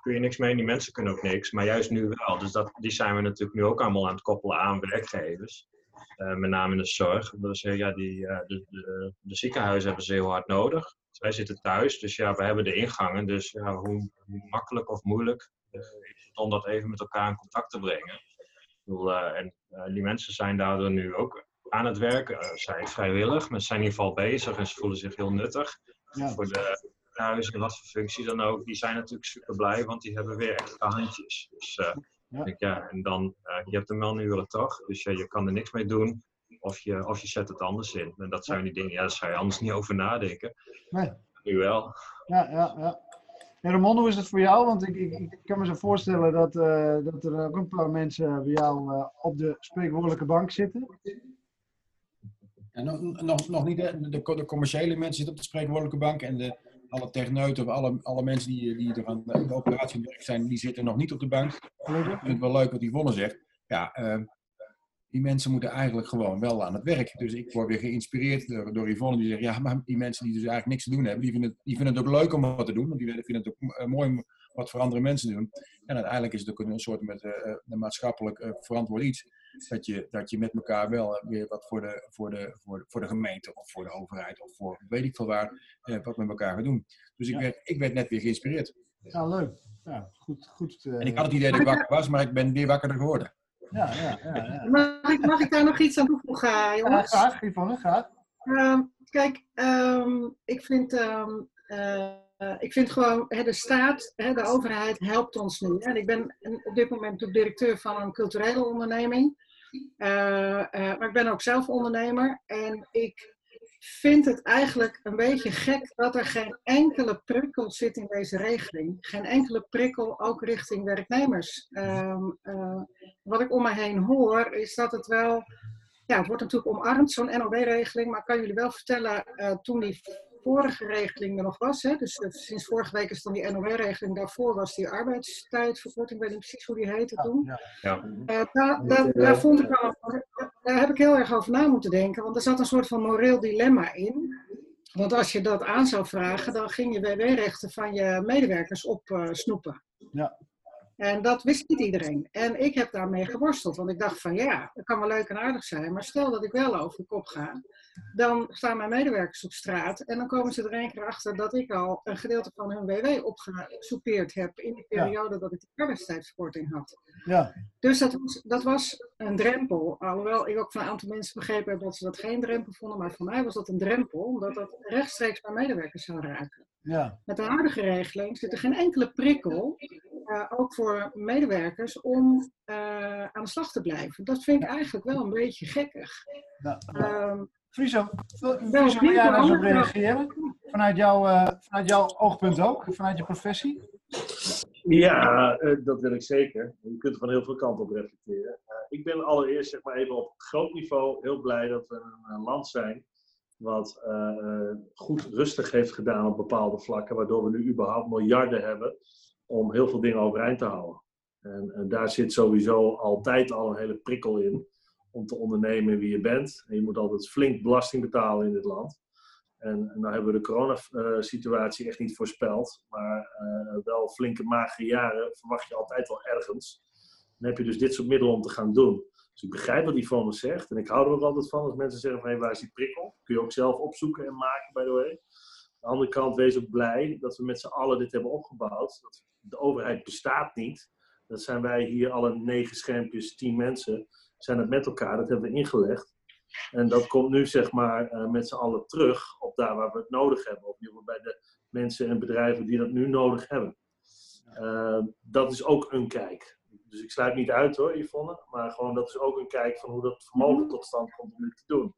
kun je niks mee, die mensen kunnen ook niks, maar juist nu wel. Dus dat, die zijn we natuurlijk nu ook allemaal aan het koppelen aan werkgevers. met name in de zorg. Dus ja, die, de, de, ziekenhuizen hebben ze heel hard nodig. Wij zitten thuis, dus ja, we hebben de ingangen. Dus ja, hoe makkelijk of moeilijk om dat even met elkaar in contact te brengen. Bedoel, uh, en uh, die mensen zijn daardoor nu ook aan het werken, uh, zijn vrijwillig, maar ze zijn in ieder geval bezig en ze voelen zich heel nuttig. Ja. Voor de huizen en wat voor functie dan ook, die zijn natuurlijk super blij, want die hebben weer extra handjes. Dus ja. Denk, ja, en dan, je hebt een manuren toch, dus je kan er niks mee doen. Of je, of je zet het anders in. En dat zijn die dingen, ja, daar zou je anders niet over nadenken. Nee. Nu wel. Ja, ja, ja. En Ramon, hoe is het voor jou? Want ik, ik, ik kan me zo voorstellen dat, uh, dat er ook een paar mensen bij jou uh, op de spreekwoordelijke bank zitten. En nog, nog, nog niet, de, de, commerciële mensen zitten op de spreekwoordelijke bank en de, alle techneuten of alle, alle mensen die, die er aan de operatie werk zijn, die zitten nog niet op de bank. Ik vind het wel leuk wat Yvonne zegt. Ja, uh, die mensen moeten eigenlijk gewoon wel aan het werk. Dus ik word weer geïnspireerd door, door Yvonne die zegt, ja, maar die mensen die dus eigenlijk niks te doen hebben, die vinden het, die vinden het ook leuk om wat te doen. Want die vinden het ook mooi om wat voor andere mensen te doen. En uiteindelijk is het ook een soort met, uh, een maatschappelijk uh, verantwoord iets. Dat je, dat je met elkaar wel weer wat voor de, voor, de, voor, de, voor de gemeente of voor de overheid of voor weet ik veel waar, uh, wat met elkaar gaat doen. Dus ik, ja. werd, ik werd net weer geïnspireerd. Ja, leuk. Ja, goed, goed, en ik had het idee dat ik wakker was, maar ik ben weer wakkerder geworden. Ja, ja, ja. Mag, ik, mag ik daar nog iets aan toevoegen, jongens? Ja, graag, Yvonne, graag. Uh, kijk, um, ik vind... Um, uh, ik vind gewoon, hè, de staat, hè, de overheid helpt ons nu. En ik ben op dit moment de directeur van een culturele onderneming. Uh, uh, maar ik ben ook zelf ondernemer. En ik vind het eigenlijk een beetje gek dat er geen enkele prikkel zit in deze regeling. Geen enkele prikkel ook richting werknemers. Um, uh, wat ik om me heen hoor is dat het wel, ja, het wordt natuurlijk omarmd, zo'n NOW-regeling, maar ik kan jullie wel vertellen, uh, toen die vorige regeling er nog was, hè, dus uh, sinds vorige week is dan die NOW-regeling, daarvoor was die arbeidstijdverkorting, ik weet niet precies hoe die heette toen. Ja. ja. daar, daar, daar vond ik wel, daar heb ik heel erg over na moeten denken, want er zat een soort van moreel dilemma in. Want als je dat aan zou vragen, dan ging je WW-rechten van je medewerkers opsnoepen. ja. En dat wist niet iedereen. En ik heb daarmee geworsteld. Want ik dacht van ja, dat kan wel leuk en aardig zijn. Maar stel dat ik wel over de kop ga. Dan staan mijn medewerkers op straat. En dan komen ze er een keer achter dat ik al een gedeelte van hun WW opgesoupeerd heb. In de periode ja. dat ik de arbeidstijdverkorting had. Ja. Dus dat was, dat was een drempel. Alhoewel ik ook van een aantal mensen begrepen heb dat ze dat geen drempel vonden. Maar voor mij was dat een drempel. Omdat dat rechtstreeks mijn medewerkers zou raken. Ja. Met de huidige regeling zit er geen enkele prikkel, uh, ook voor medewerkers, om uh, aan de slag te blijven. Dat vind ik eigenlijk wel een beetje gekkig. Ja. Um, Friso, wil jij daar zo op reageren? Vanuit, jou, uh, vanuit jouw oogpunt ook, vanuit je professie? Ja, dat wil ik zeker. Je kunt er van heel veel kanten op reflecteren. ik ben allereerst zeg maar even op groot niveau heel blij dat we een, een land zijn wat uh, goed rustig heeft gedaan op bepaalde vlakken, waardoor we nu überhaupt miljarden hebben om heel veel dingen overeind te houden. En, daar zit sowieso altijd al een hele prikkel in om te ondernemen wie je bent. En je moet altijd flink belasting betalen in dit land. En, en nou hebben we de coronasituatie echt niet voorspeld, maar uh, wel flinke magere jaren verwacht je altijd wel ergens. Dan heb je dus dit soort middelen om te gaan doen. Dus ik begrijp wat Yvonne zegt. En ik hou er ook altijd van als mensen zeggen van, hey, waar is die prikkel? Kun je ook zelf opzoeken en maken, by the way. Aan de andere kant, wees ook blij dat we met z'n allen dit hebben opgebouwd. Dat de overheid bestaat niet. Dat zijn wij hier alle negen schermpjes, tien mensen, zijn het met elkaar. Dat hebben we ingelegd. En dat komt nu zeg maar uh, met z'n allen terug op daar waar we het nodig hebben. Of bij de mensen en bedrijven die dat nu nodig hebben. Uh, dat is ook een kijk. Dus ik sluit niet uit hoor, Yvonne. Maar gewoon dat is ook een kijk van hoe dat vermogen tot stand komt om dit te doen.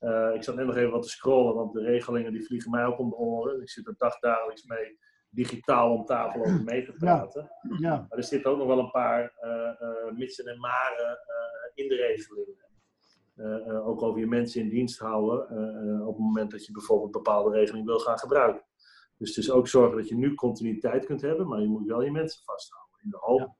Uh, ik zat net nog even wat te scrollen, want de regelingen die vliegen mij ook om de oren. Ik zit er dagdagelijks mee digitaal om tafel over mee te praten. Ja. ja. Maar er zitten ook nog wel een paar uh, uh, mitsen en maren in de regelingen. ook over je mensen in dienst houden op het moment dat je bijvoorbeeld een bepaalde regeling wil gaan gebruiken. Dus het is ook zorgen dat je nu continuïteit kunt hebben, maar je moet wel je mensen vasthouden. In de hoop ja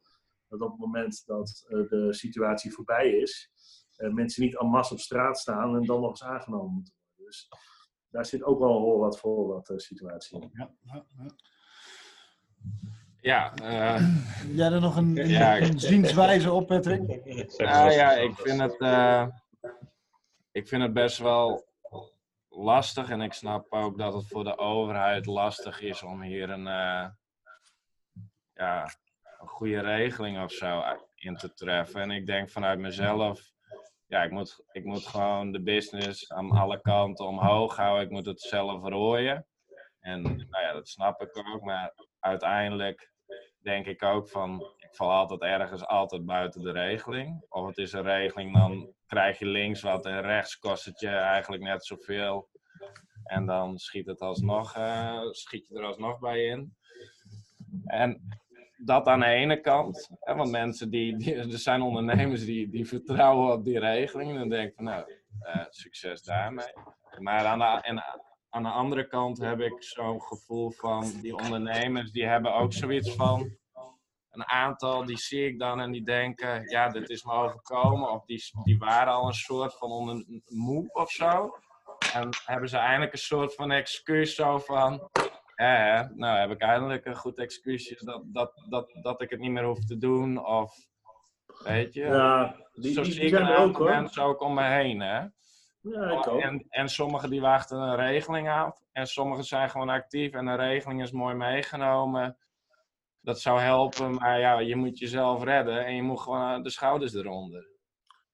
dat op het moment dat eh, de situatie voorbij is, eh, mensen niet en masse op straat staan en dan nog eens aangenomen moeten worden. Dus daar zit ook wel heel wat voor wat eh, situatie in. Ja, ja, ja. Ja, eh, Jij er nog een, een, Ja, ik- een zienswijze op, Patrick? nou ja, ik vind het, eh, ik vind het best wel lastig en ik snap ook dat het voor de overheid lastig is om hier een, eh, ja, een goede regeling of zo in te treffen. En ik denk vanuit mezelf, ja, ik moet, ik moet gewoon de business aan alle kanten omhoog houden. Ik moet het zelf rooien. En nou ja, dat snap ik ook. Maar uiteindelijk denk ik ook van, ik val altijd ergens altijd buiten de regeling. Of het is een regeling, dan krijg je links wat en rechts kost het je eigenlijk net zoveel. En dan schiet het alsnog, eh, schiet je er alsnog bij in. En dat aan de ene kant, want mensen die, er zijn ondernemers die, die vertrouwen op die regeling. Dan denk ik van nou, eh, succes daarmee. Maar aan de, en aan de andere kant heb ik zo'n gevoel van die ondernemers, die hebben ook zoiets van een aantal, die zie ik dan en die denken, ja, dit is me overkomen. Of die, die waren al een soort van onder moe of zo. En hebben ze eindelijk een soort van excuus zo van, eh, nou heb ik eindelijk een goed excuusje dat, dat, dat, dat ik het niet meer hoef te doen. Of, weet je, Ja, die, zo die, zie die ik zijn ook hoor. mensen ook om me heen, hè. Ja, ik ook. En, en sommigen die wachten een regeling af. En sommigen zijn gewoon actief en een regeling is mooi meegenomen. Dat zou helpen, maar ja, je moet jezelf redden en je moet gewoon de schouders eronder.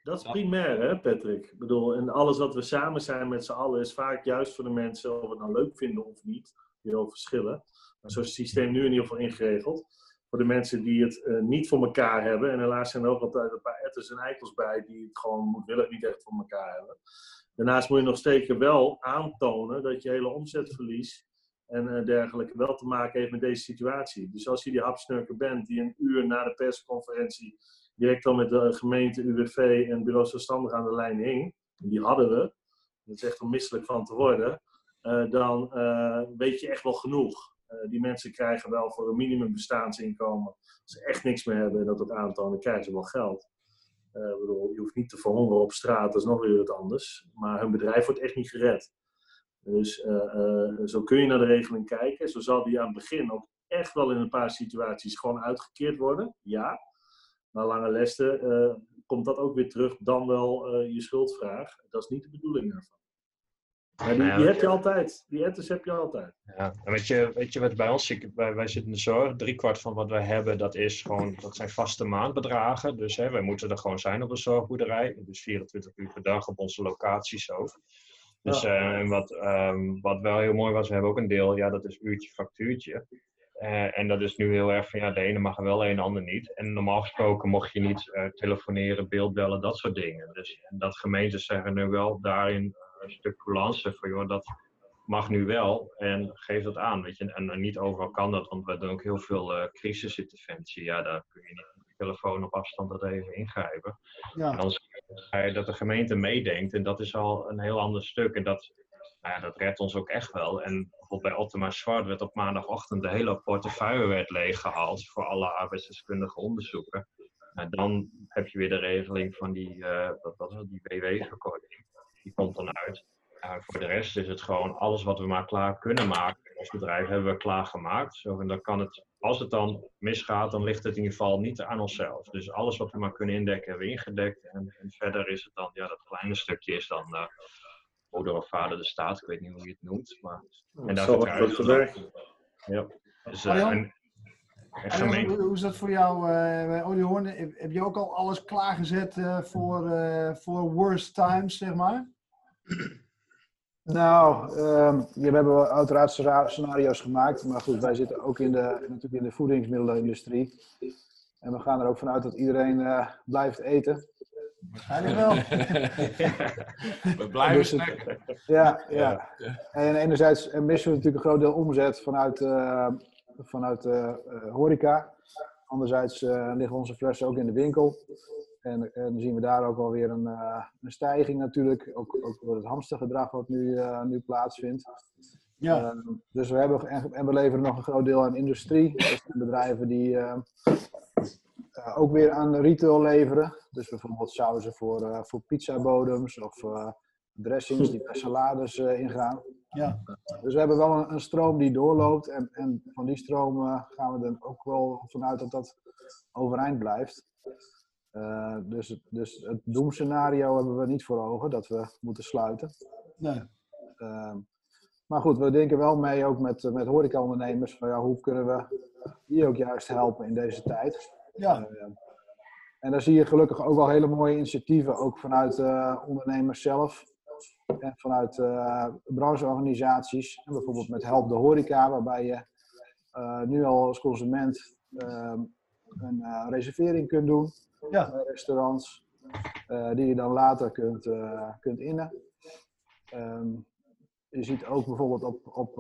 Dat is primair, hè, Patrick? Ik bedoel, en alles wat we samen zijn met z'n allen is vaak juist voor de mensen, of we het nou leuk vinden of niet, over verschillen. Maar zo is het systeem nu in ieder geval ingeregeld. Voor de mensen die het eh, niet voor elkaar hebben, en helaas zijn er ook altijd een paar etters en eikels bij die het gewoon moedwillig niet echt voor elkaar hebben. Daarnaast moet je nog steeds wel aantonen dat je hele omzetverlies en eh, dergelijke wel te maken heeft met deze situatie. Dus als je die hapsnurker bent die een uur na de persconferentie direct al met de gemeente, UWV en bureau zelfstandig aan de lijn hing, die hadden we, dat is echt om misselijk van te worden, dan eh, weet je echt wel genoeg. Eh, die mensen krijgen wel voor een minimum bestaansinkomen, als ze echt niks meer hebben en dat ook aantonen, dan krijgen ze wel geld. Eh, bedoel, je hoeft niet te verhongeren op straat, dat is nog weer wat anders. Maar hun bedrijf wordt echt niet gered. Dus eh, eh, zo kun je naar de regeling kijken. Zo zal die aan het begin ook echt wel in een paar situaties gewoon uitgekeerd worden. Ja. Maar lange lessen eh, komt dat ook weer terug, dan wel eh, je schuldvraag. Dat is niet de bedoeling daarvan. Die, Nou die heb je altijd. Die etters heb je altijd. Ja, en weet je, weet je wat bij ons, ik, wij, wij zitten in de zorg, driekwart van wat wij hebben, dat, is gewoon, dat zijn vaste maandbedragen. Dus hè, wij moeten er gewoon zijn op de zorgboerderij. Dus 24 uur per dag op onze locaties ook. Dus Ja. eh, en wat, ehm, wat wel heel mooi was, we hebben ook een deel, ja, dat is uurtje factuurtje. Eh, en dat is nu heel erg van, ja, de ene mag wel, een ander niet. En normaal gesproken mocht je niet eh, telefoneren, beeldbellen, dat soort dingen. Dus en dat gemeentes zeggen nu wel daarin een stuk coulance van, joh, dat mag nu wel en geef dat aan. Weet je. En, en niet overal kan dat, want we doen ook heel veel eh crisisinterventie. Ja, daar kun je niet met de telefoon op afstand dat even ingrijpen. Ja. En dan ga je dat de gemeente meedenkt en dat is al een heel ander stuk. En dat, nou ja, dat redt ons ook echt wel. En bijvoorbeeld bij Optima Zwart werd op maandagochtend de hele portefeuille werd leeggehaald voor alle arbeidsdeskundige onderzoeken. Nou, dan heb je weer de regeling van die, eh wat was het, die WW-verkorting. Die komt dan uit. Voor de rest is het gewoon alles wat we maar klaar kunnen maken. In ons bedrijf hebben we klaar gemaakt. Zo, en dan kan het, als het dan misgaat, dan ligt het in ieder geval niet aan onszelf. Dus alles wat we maar kunnen indekken, hebben we ingedekt. En, en verder is het dan, ja, dat kleine stukje is dan eh moeder of vader de staat. Ik weet niet hoe je het noemt. Maar, en daar we werk. dan. Ja. Dus, en, en gemeente- hoe, is dat voor jou eh, bij Oliehoorn? Heb, heb je ook al alles klaargezet eh, voor, eh, voor worst times, zeg maar? Nou, ehm, ja, we hebben wel uiteraard scenario- scenario's gemaakt. Maar goed, wij zitten ook in de, natuurlijk in de voedingsmiddelenindustrie. En we gaan er ook vanuit dat iedereen eh, blijft eten. Waarschijnlijk wel. We blijven Dus het- snacken. Ja, ja. En enerzijds missen we natuurlijk een groot deel omzet vanuit, eh, vanuit eh, horeca. Anderzijds eh, liggen onze flessen ook in de winkel. En, en zien we daar ook alweer een, eh, een stijging natuurlijk. Ook, ook door het hamstergedrag wat nu, eh, nu plaatsvindt. Ja. Eh, dus we hebben, en, en we leveren nog een groot deel aan industrie. Zijn bedrijven die, eh, eh, ook weer aan retail leveren. Dus bijvoorbeeld sauzen voor, voor pizzabodems of dressings die bij salades ingaan. Ja. Dus we hebben wel een, een stroom die doorloopt. En, en van die stroom gaan we er ook wel vanuit dat dat overeind blijft. Dus, dus het doemscenario hebben we niet voor ogen, dat we moeten sluiten. Nee. Ehm, maar goed, we denken wel mee ook met, met horecaondernemers van ja, hoe kunnen we die ook juist helpen in deze tijd. Ja. Uh, en daar zie je gelukkig ook wel hele mooie initiatieven, ook vanuit uh, ondernemers zelf en vanuit uh, brancheorganisaties. En bijvoorbeeld met Help de Horeca, waarbij je nu al als consument ehm, een reservering kunt doen ja. restaurants, die je dan later kunt, kunt innen. Um, je ziet ook bijvoorbeeld op, op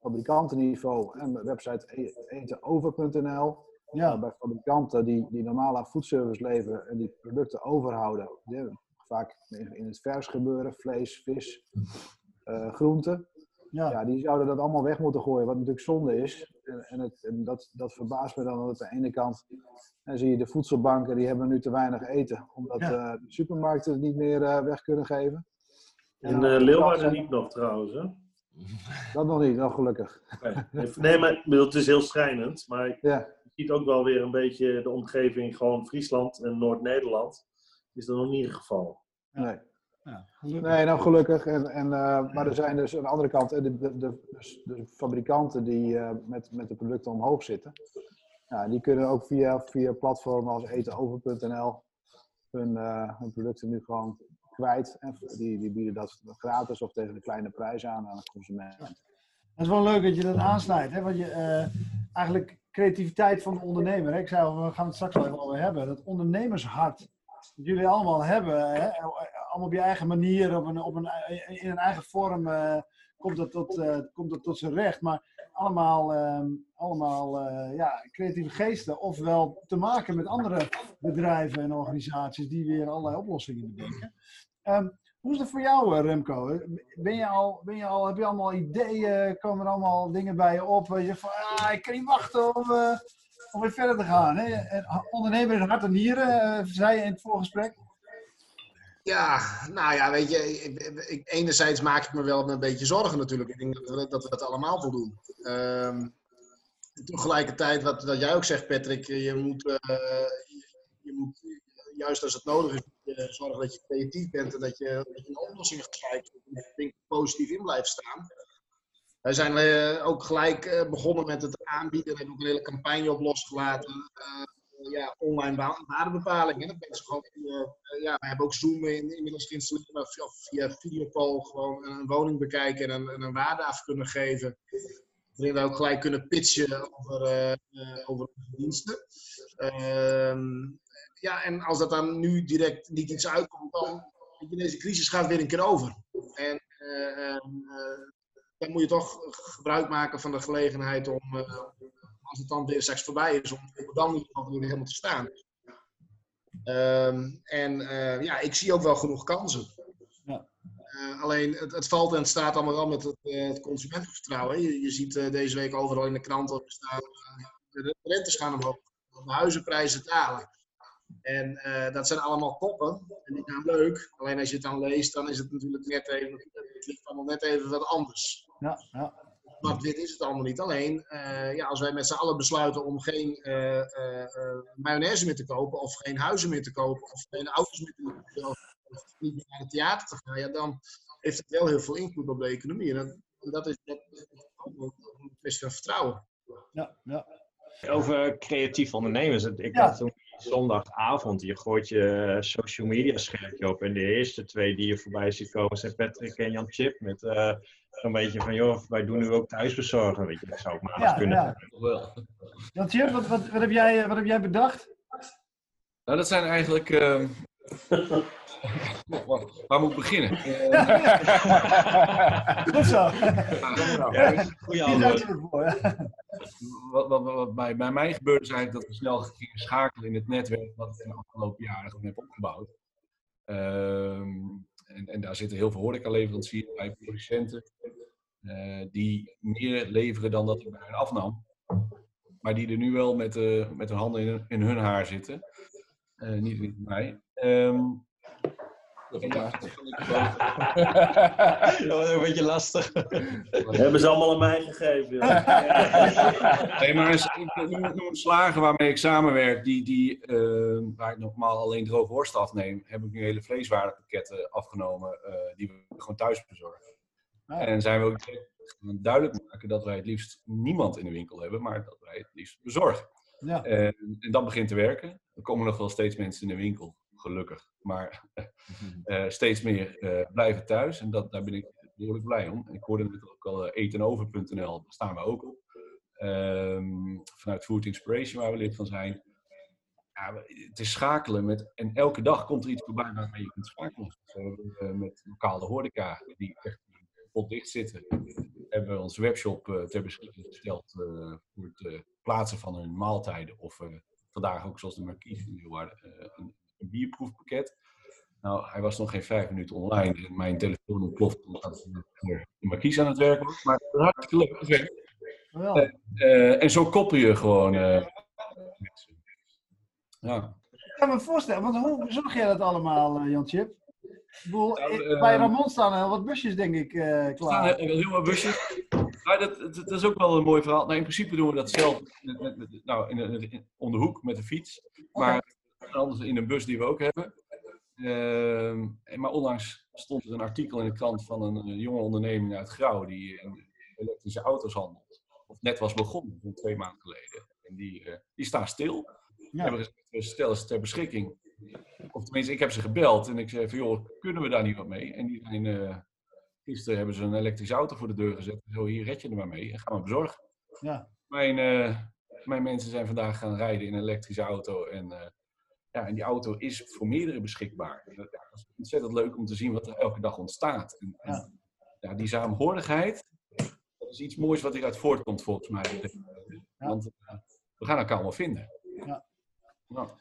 fabrikantenniveau en website e-, etenover.nl. Ja. Bij fabrikanten die, die normaal aan foodservice leveren en die producten overhouden, die vaak in het vers gebeuren, vlees, vis, uh, groenten. Ja. ja. die zouden dat allemaal weg moeten gooien, wat natuurlijk zonde is. En, en, het, en dat, dat verbaast me dan dat aan de ene kant en zie je de voedselbanken, die hebben nu te weinig eten, omdat Ja. uh, de supermarkten het niet meer uh, weg kunnen geven. In uh, Leeuwarden niet nog trouwens, hè? Dat nog niet, nog gelukkig. Nee, nee maar bedoel, het is heel schrijnend. Maar Ja. je ziet ook wel weer een beetje de omgeving, gewoon Friesland en Noord-Nederland. Is er nog niet het geval. Nee. Ja. Nee, nou gelukkig. En, en, uh, maar er zijn dus aan de andere kant de, de, de, dus de fabrikanten die uh, met, met de producten omhoog zitten. Die kunnen ook via, via platformen als etenover.nl hun, uh, hun producten nu gewoon kwijt. En die, die bieden dat gratis of tegen een kleine prijs aan aan de consument. Dat is wel leuk dat je dat aansnijdt. Hè? Want je, eigenlijk creativiteit van de ondernemer. Hè? Ik zei al, we gaan het straks wel even over hebben. Dat ondernemershart. Dat jullie allemaal hebben. Hè? Allemaal op je eigen manier, op een, op een, in een eigen vorm. Uh, komt, dat tot, uh, komt dat tot zijn recht. Maar allemaal, uh, allemaal ja, creatieve geesten. Ofwel te maken met andere bedrijven en organisaties die weer allerlei oplossingen bedenken. Um, hoe is het voor jou, Remco? Ben je al, ben je al, heb je allemaal ideeën? Komen er allemaal dingen bij je op? Waar je van, ah, ik kan niet wachten om, weer verder te gaan. Hè? En ondernemer in hart en nieren, zei je in het voorgesprek. Ja, nou ja, weet je, ik, ik, enerzijds maak ik me wel een beetje zorgen natuurlijk. Ik denk dat we dat, we dat allemaal wel doen. Um, tegelijkertijd, wat, jij ook zegt, Patrick, je moet, uh, je, moet juist als het nodig is, zorgen dat je creatief bent en dat je, dat een oplossing gaat kijken. En denk positief in blijft staan. Wij zijn uh, ook gelijk uh, begonnen met het aanbieden. We hebben ook een hele campagne op losgelaten. Ja, online waardebepalingen. Dat gewoon, ja, we hebben ook Zoom in, inmiddels geïnstalleerd. Maar via, via videocall gewoon een woning bekijken en een, en een waarde af kunnen geven. Waarin we ook gelijk kunnen pitchen over, over diensten. Ehm, ja, en als dat dan nu direct niet iets uitkomt, dan deze crisis gaat weer een keer over. En uh, uh, dan moet je toch gebruik maken van de gelegenheid om, uh, als het dan weer straks voorbij is, om dan weer helemaal te staan. Um, en ja, ik zie ook wel genoeg kansen. Ja. alleen het, het, valt en het staat allemaal wel met het, het consumentenvertrouwen. Je, je, ziet deze week overal in de kranten staan, de rentes gaan omhoog, de huizenprijzen dalen. En uh, dat zijn allemaal koppen. En die zijn leuk. Alleen als je het dan leest, dan is het natuurlijk net even, het ligt allemaal net even wat anders. Ja, ja. Zwart-wit is het allemaal niet. Alleen, uh, ja, als wij met z'n allen besluiten om geen uh, mayonaise meer te kopen, of geen huizen meer te kopen, of geen auto's meer te kopen, of, of niet meer naar het theater te gaan, ja, dan heeft het wel heel veel invloed op de economie. En dat, en dat is, dat is ook een kwestie van vertrouwen. Ja, ja. Over creatief ondernemers. Ik Ja. had toen zondagavond, je gooit je social media schermpje op. En de eerste twee die je voorbij ziet komen zijn Patrick en Jan Chip. Met eh, zo'n beetje van, joh, wij doen nu ook thuisbezorgen. Weet je, dat zou ook maar eens Ja, kunnen. ja. Chip, wat, wat, wat, heb jij, eh, wat heb jij bedacht? Nou, dat zijn eigenlijk. ehm, Wacht, Waar moet ik beginnen? Goed zo. Ja, goeie Hier antwoord. zat je ervoor. ja. wat, wat, wat, wat bij, bij mij gebeurde is eigenlijk dat we snel gingen schakelen in het netwerk wat ik in de afgelopen jaren gewoon heb opgebouwd. Ehm, en, en daar zitten heel veel horecaleveranciers bij, producenten, eh, die meer leveren dan dat ik bij hen afnam. maar die er nu wel met, uh, met hun handen in, hun- haar zitten. Eh, niet, niet bij mij. Ehm, Dat was een beetje lastig. Hebben ze allemaal aan mij gegeven. ja. Nee, maar noem een slager waarmee ik samenwerk, die, die, eh, waar ik normaal alleen droge worst afneem, heb ik nu hele vleeswarenpakketten afgenomen eh, die we gewoon thuis bezorgen. En zijn we ook duidelijk maken dat wij het liefst niemand in de winkel hebben, maar dat wij het liefst bezorgen. Ja. En, en dat begint te werken. Er komen nog wel steeds mensen in de winkel, gelukkig. Maar eh, steeds meer eh, blijven thuis en dat, daar ben ik behoorlijk blij om. Ik hoorde net ook al uh, etenover.nl, daar staan we ook op. Ehm, vanuit Food Inspiration, waar we lid van zijn. Ja, het is schakelen met, en elke dag komt er iets voorbij waarmee je kunt schakelen. Eh, met lokale horeca, die echt pot dicht zitten, hebben we onze webshop eh, ter beschikking gesteld eh, voor het eh, plaatsen van hun maaltijden. Of eh, vandaag ook zoals de Marquise in Leeuwarden, eh, een, een bierproefpakket. Nou, hij was nog geen vijf minuten online en mijn telefoon ontploft omdat de Marquise aan het werk was. Maar hartstikke leuk. werkt. Geweldig. Eh, en zo koppel je gewoon eh, mensen. Ja. Ik kan me voorstellen, want hoe zorg jij dat allemaal, eh, Jan Chip? Ik bedoel, Nou, eh, bij Ramon staan heel wat busjes, denk ik, eh, Er staan klaar. heel wat busjes. Maar dat, dat, dat is ook wel een mooi verhaal. Nou, in principe doen we dat zelf met, met, met- nou, in, de- in, om de hoek met de fiets. Maar anders in een bus die we ook hebben. Ehm, maar onlangs stond er een artikel in de krant van een, jonge onderneming uit Grauw die in elektrische auto's handelt. Of net was begonnen, twee maanden geleden. En die, eh, die staan stil. We hebben gezegd, we stellen ze ter beschikking. Of tenminste, ik heb ze gebeld en ik zei van joh, kunnen we daar niet wat mee? En die zijn, eh, gisteren hebben ze een elektrische auto voor de deur gezet. Zo, hier red je er maar mee en gaan we bezorgen. Ja. Mijn, eh, mijn mensen zijn vandaag gaan rijden in een elektrische auto. En, ja, en die auto is voor meerdere beschikbaar. Dat, is ontzettend leuk om te zien wat er elke dag ontstaat. En, en, ja, die saamhorigheid, dat is iets moois wat eruit voortkomt volgens mij. Want eh, we gaan elkaar allemaal vinden. Ja. Ja.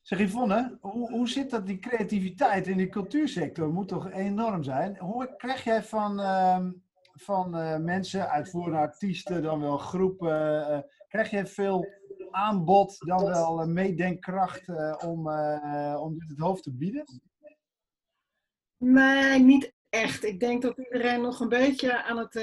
Zeg Yvonne, hoe, hoe zit dat, die creativiteit in die cultuursector? Moet toch enorm zijn? Hoe krijg jij van, ehm, van eh, mensen, uitvoerende artiesten, dan wel groepen, eh, krijg jij veel aanbod, dan wel eh, meedenkkracht eh, om, eh, om dit het hoofd te bieden? Nee, niet echt. Ik denk dat iedereen nog een beetje aan het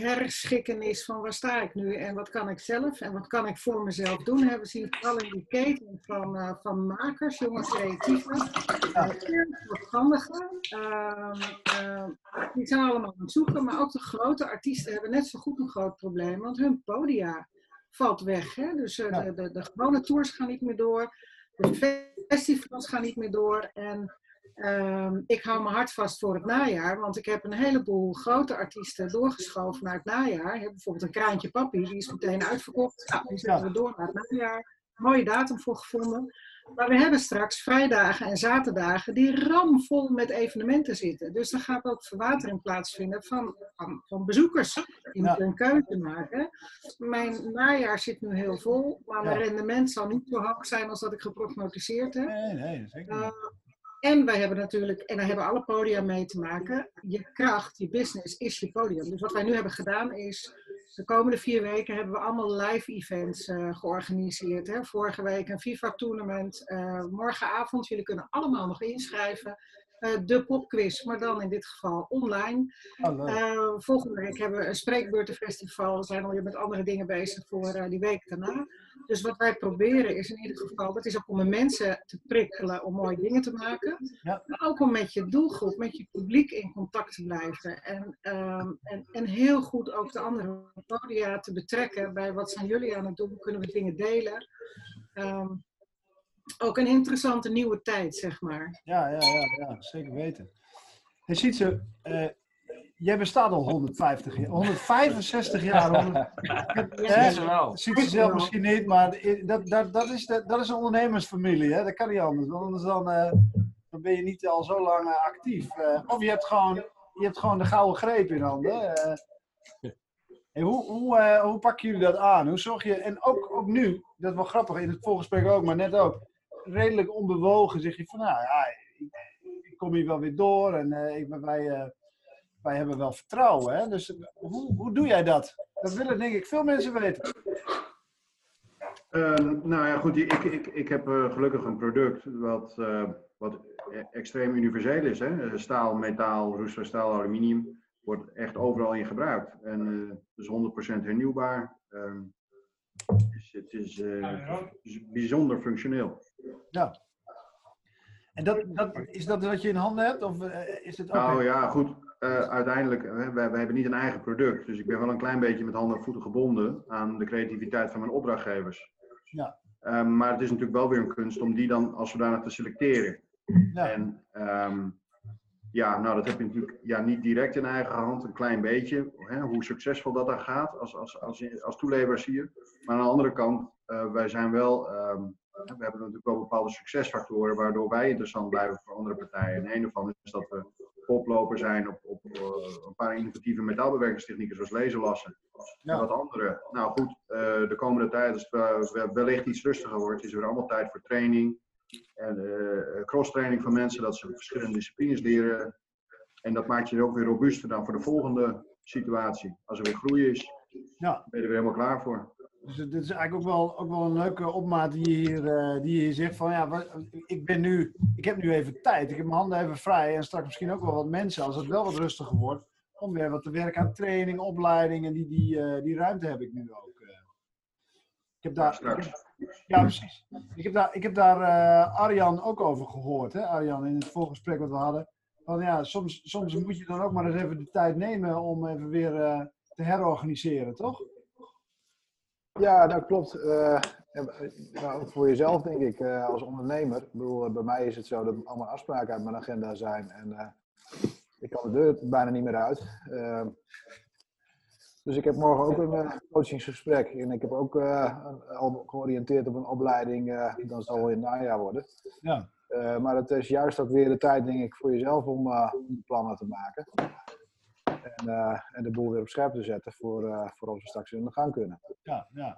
herschikken is van waar sta ik nu en wat kan ik zelf en wat kan ik voor mezelf doen. Hè, We zien vooral in die keten van, van makers, jonge creatieven, uh, zelfstandigen. Ehm, ehm, die zijn allemaal aan het zoeken, maar ook de grote artiesten hebben net zo goed een groot probleem, want hun podia valt weg. Hè? Dus eh, de, de, de gewone tours gaan niet meer door, de festivals gaan niet meer door en... Ehm, ik hou mijn hart vast voor het najaar, want ik heb een heleboel grote artiesten doorgeschoven naar het najaar. Ik heb bijvoorbeeld een Kraantje Papi, die is meteen uitverkocht. Nou, die zetten we door naar het najaar. Mooie datum voor gevonden. Maar we hebben straks vrijdagen en zaterdagen die ramvol met evenementen zitten. Dus er gaat ook verwatering plaatsvinden van, van, van bezoekers. Die moeten een keuze maken. Mijn najaar zit nu heel vol, maar mijn rendement zal niet zo hoog zijn als dat ik geprognosticeerd heb. Nee, nee, zeker niet. Uh, en wij hebben natuurlijk, en daar hebben alle podia mee te maken, je kracht, je business is je podium. Dus wat wij nu hebben gedaan is, de komende vier weken hebben we allemaal live events uh, georganiseerd. Hè. Vorige week een FIFA-tournament, uh, morgenavond, jullie kunnen allemaal nog inschrijven. Uh, de popquiz, maar dan in dit geval online. Oh, volgende week hebben we een spreekbeurtenfestival. We zijn alweer met andere dingen bezig voor die week daarna. Dus wat wij proberen is in ieder geval, dat is ook om mensen te prikkelen om mooie dingen te maken. Ja. Maar ook om met je doelgroep, met je publiek in contact te blijven. En, um, en, en heel goed ook de andere podia te betrekken bij wat zijn jullie aan het doen, kunnen we dingen delen. Um, ook een interessante nieuwe tijd, zeg maar. Ja, ja, ja, ja zeker weten. Je ziet ze, uh, jij bestaat al 150 jaar, 165 jaar. 100, ja, ze wel. Ziet ze zelf misschien niet, maar dat, dat, dat, is, de, dat is een ondernemersfamilie, hè? dat kan niet anders. Want anders dan, uh, dan ben je niet al zo lang uh, actief. Uh, of je hebt, gewoon, je hebt gewoon de gouden greep in handen. Hey, hoe, hoe, hoe pakken jullie dat aan? Hoe zorg je, en ook, ook nu, dat is wel grappig, in het voorgesprek ook, maar net ook, redelijk onbewogen zeg je van, nou ja, ik, ik kom hier wel weer door en ik, wij wij hebben wel vertrouwen. Hè? Dus hoe, hoe doe jij dat? Dat willen denk ik veel mensen weten. Ehm, nou ja, goed. Ik, ik, ik heb eh, gelukkig een product wat, eh, wat e- extreem universeel is. Hè? Eh, Staal, metaal, roestbaar staal, aluminium. Wordt echt overal in gebruikt. En eh, het is 100% hernieuwbaar. Ehm, dus het is, eh, bijzonder functioneel. Ja. En dat, dat, is dat wat je in handen hebt? Of eh, is het ook... Nou ja, goed. Eh, uiteindelijk, uh, wij, wij hebben niet een eigen product. Dus ik ben wel een klein beetje met handen en voeten gebonden aan de creativiteit van mijn opdrachtgevers. Ja. Um, maar het is natuurlijk wel weer een kunst om die dan als zodanig te selecteren. Ja. En um, ja, nou dat heb je natuurlijk ja, niet direct in eigen hand, een klein beetje. Hè, hoe succesvol dat dan gaat als, als, als, als toeleverancier. Maar aan de andere kant, uh, wij zijn wel, um, we hebben natuurlijk wel bepaalde succesfactoren waardoor wij interessant blijven voor andere partijen. En een daarvan is dat we koploper zijn op, op uh, een paar innovatieve metaalbewerkingstechnieken zoals laserlassen. Ja. En wat andere. Nou goed, uh, de komende tijd, als het wellicht iets rustiger wordt, is er allemaal tijd voor training. En uh, cross-training van mensen, dat ze verschillende disciplines leren. En dat maakt je ook weer robuuster dan voor de volgende situatie. Als er weer groei is, ja. ben je er weer helemaal klaar voor. Dus dit is eigenlijk ook wel, ook wel een leuke opmaat die je hier, uh, die je hier zegt van ja, ik ben nu, ik heb nu even tijd, ik heb mijn handen even vrij en straks misschien ook wel wat mensen als het wel wat rustiger wordt, om weer wat te werken aan training, opleiding en die, die, uh, die ruimte heb ik nu ook. Uh. Ik heb daar, ik heb, ja precies. Ik heb daar, ik heb daar Arjan ook over gehoord, hè Arjan, in het voorgesprek wat we hadden. Van ja, soms, soms moet je dan ook maar eens even de tijd nemen om even weer te herorganiseren, toch? Ja, dat klopt. Uh, nou, ook voor jezelf denk ik, uh, als ondernemer. Ik bedoel, bij mij is het zo dat allemaal afspraken uit mijn agenda zijn. En uh, ik kan de deur bijna niet meer uit. dus ik heb morgen ook een coachingsgesprek. En ik heb ook al georiënteerd op een opleiding. dan zal het in het najaar worden. Ja. maar het is juist ook weer de tijd, denk ik, voor jezelf om, om plannen te maken. En, uh, en, de boel weer op scherp te zetten voor, uh, voor als we straks in de gang kunnen. Ja, ja.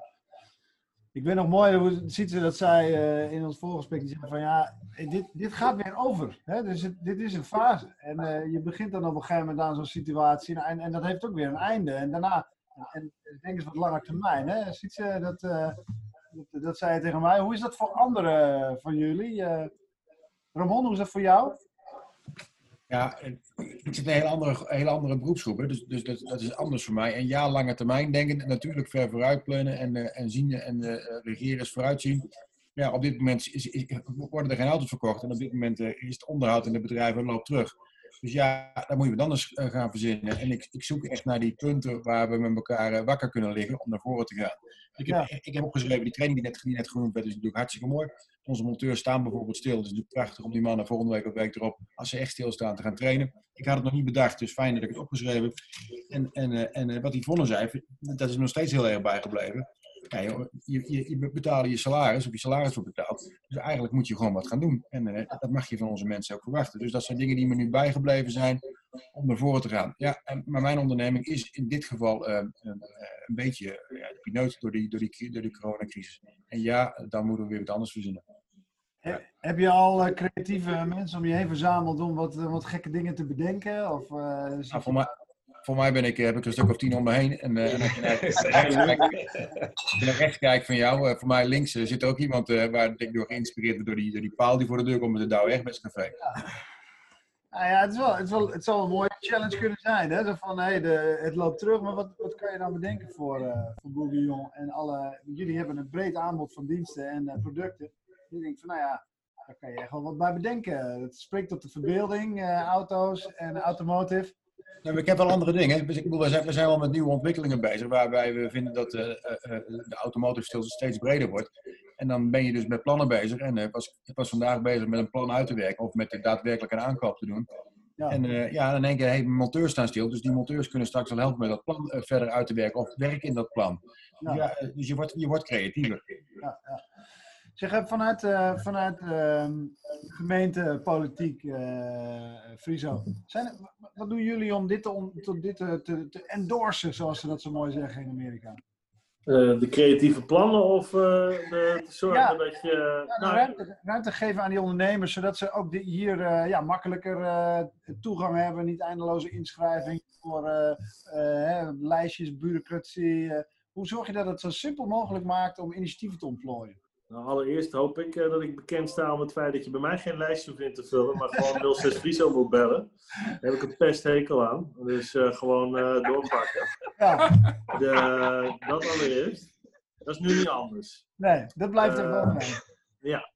Ik weet nog mooi hoe Sietse dat zei uh, in ons voorgesprek. Die zei van ja, dit, dit gaat weer over. Hè? Dus het, dit is een fase. En je begint dan op een gegeven moment aan zo'n situatie. En, en dat heeft ook weer een einde. En daarna, en ik denk eens wat langer termijn. Hè? Sietse, dat, dat, dat zei je tegen mij. Hoe is dat voor anderen van jullie? Ramon, hoe is dat voor jou? Ja, ik zit een hele andere, hele andere beroepsgroep, hè? dus, dus dat, dat, is anders voor mij. En ja, lange termijn denken, natuurlijk ver vooruit plannen en, uh, en zien en uh, regeren is vooruitzien. Ja, op dit moment is, worden er geen auto's verkocht en op dit moment uh, is het onderhoud in de bedrijven loopt terug. Dus ja, daar moet je wat anders gaan verzinnen. En ik, ik zoek echt naar die punten waar we met elkaar wakker kunnen liggen om naar voren te gaan. Ik heb, ja. ik heb opgeschreven, die training die net, die net genoemd werd, is natuurlijk hartstikke mooi. Onze monteurs staan bijvoorbeeld stil. Het is natuurlijk prachtig om die mannen volgende week of week erop, als ze echt stilstaan, te gaan trainen. Ik had het nog niet bedacht, dus fijn dat ik het opgeschreven heb. En, en, en wat Yvonne zei, dat is nog steeds heel erg bijgebleven. Je, je, je betaalt je salaris, of je salaris wordt betaald. Dus eigenlijk moet je gewoon wat gaan doen. En uh, dat mag je van onze mensen ook verwachten. Dus dat zijn dingen die me nu bijgebleven zijn om naar voren te gaan. Ja, en, maar mijn onderneming is in dit geval uh, een, een, beetje ja, de pineut door die, door, die, door die coronacrisis. En ja, dan moeten we weer wat anders verzinnen. Heb je al uh, creatieve mensen om je heen verzameld om wat, wat gekke dingen te bedenken? Of, nou, voor, mij, voor mij ben ik, heb ik een stuk of tien om me heen. En, en als je naar rechts rechts kijkt van jou, voor mij links zit ook iemand waar ik door geïnspireerd ben door die, door die paal die voor de deur komt met de Douwe Egberts Café. Ja. Nou ja, het, is wel, het, is wel, het zal een mooie challenge kunnen zijn. Hè? Zo van, hey, de, het loopt terug, maar wat, wat kan je nou bedenken voor, uh, voor Bourguignon? En alle, jullie hebben een breed aanbod van diensten en uh, producten. Dus ik denk van, nou ja, daar kan je echt wel wat bij bedenken. Het spreekt tot de verbeelding, uh, auto's en automotive. Ik heb wel andere dingen. Dus ik bedoel, we, zijn, we zijn wel met nieuwe ontwikkelingen bezig, waarbij we vinden dat de automotive stil steeds breder wordt. En dan ben je dus met plannen bezig. En ik was, ik was vandaag bezig met een plan uit te werken of met daadwerkelijk een aankoop te doen. Ja. En ja, dan denk je, hey, monteurs staan stil. Dus die monteurs kunnen straks wel helpen met dat plan verder uit te werken of werken in dat plan. Ja. Ja, dus je wordt, je wordt creatiever. Ja, ja. Zeg, vanuit, uh, vanuit gemeentepolitiek, Friso, zijn, wat doen jullie om dit, te, om, dit te, te, endorsen, zoals ze dat zo mooi zeggen in Amerika? Uh, de creatieve plannen of uh, de, te zorgen ja. dat je... Ja, nou, ruimte, ruimte, geven aan die ondernemers, zodat ze ook hier uh, ja, makkelijker toegang hebben, niet eindeloze inschrijving voor lijstjes, bureaucratie. hoe zorg je dat het zo simpel mogelijk maakt om initiatieven te ontplooien? Nou, allereerst hoop ik uh, dat ik bekend sta om het feit dat je bij mij geen lijstje hoeft in te vullen, maar gewoon 06 Friso moet bellen. Daar heb ik een pesthekel aan. Dus uh, gewoon uh, doorpakken. Ja. De, dat allereerst. Dat is nu niet anders. Nee, dat blijft er wel mee. Ja.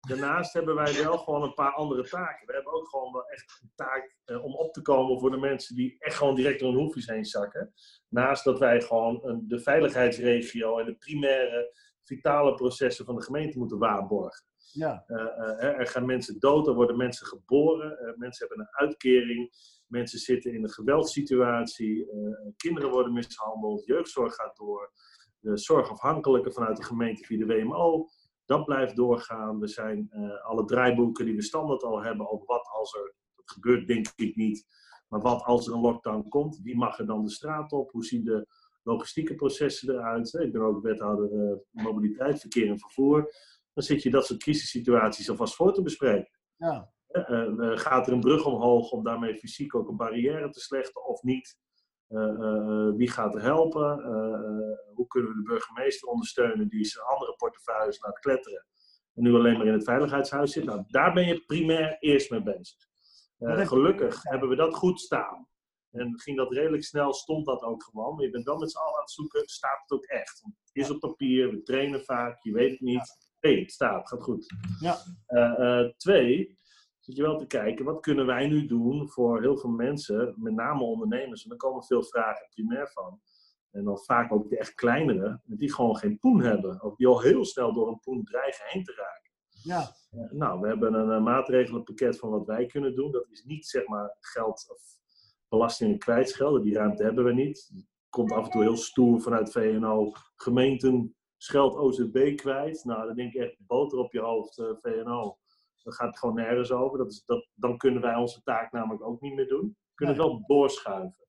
Daarnaast hebben wij wel gewoon een paar andere taken. We hebben ook gewoon wel echt een taak om op te komen voor de mensen die echt gewoon direct door hun hoefjes heen zakken. Naast dat wij gewoon een, de veiligheidsregio en de primaire vitale processen van de gemeente moeten waarborgen. Ja. Uh, uh, er gaan mensen dood, er worden mensen geboren, uh, mensen hebben een uitkering, mensen zitten in een geweldssituatie, kinderen worden mishandeld, jeugdzorg gaat door, de zorgafhankelijke vanuit de gemeente via de WMO, dat blijft doorgaan. Er zijn alle draaiboeken die we standaard al hebben over wat als er, dat gebeurt denk ik niet, maar wat als er een lockdown komt, wie mag er dan de straat op, hoe zien de logistieke processen eruit. Ik ben ook wethouder uh, mobiliteit, verkeer en vervoer. Dan zit je dat soort crisissituaties alvast voor te bespreken. Ja. Uh, gaat er een brug omhoog om daarmee fysiek ook een barrière te slechten of niet? wie gaat er helpen? hoe kunnen we de burgemeester ondersteunen die zijn andere portefeuilles laat kletteren? En nu alleen maar in het veiligheidshuis zit. Nou, daar ben je primair eerst mee bezig. gelukkig hebben we dat goed staan. En ging dat redelijk snel, stond dat ook gewoon. Maar je bent wel met z'n allen aan het zoeken, staat het ook echt? Want het is op papier, we trainen vaak, je weet het niet. Hé, hey, het staat, gaat goed. Ja. Uh, uh, twee, zit je wel te kijken, wat kunnen wij nu doen voor heel veel mensen, met name ondernemers. En daar komen veel vragen primair van. En dan vaak ook de echt kleinere, die gewoon geen poen hebben. Of die al heel snel door een poen dreigen heen te raken. Ja. Uh, nou, we hebben een maatregelenpakket van wat wij kunnen doen. Dat is niet zeg maar geld of belastingen kwijtschelden. Die ruimte hebben we niet. Komt af en toe heel stoer vanuit VNO. Gemeenten scheld OZB kwijt. Nou, dan denk ik echt boter op je hoofd, uh, eh, VNO. Dan gaat het gewoon nergens over. Dat is, dat, dan kunnen wij onze taak namelijk ook niet meer doen. We kunnen wel doorschuiven.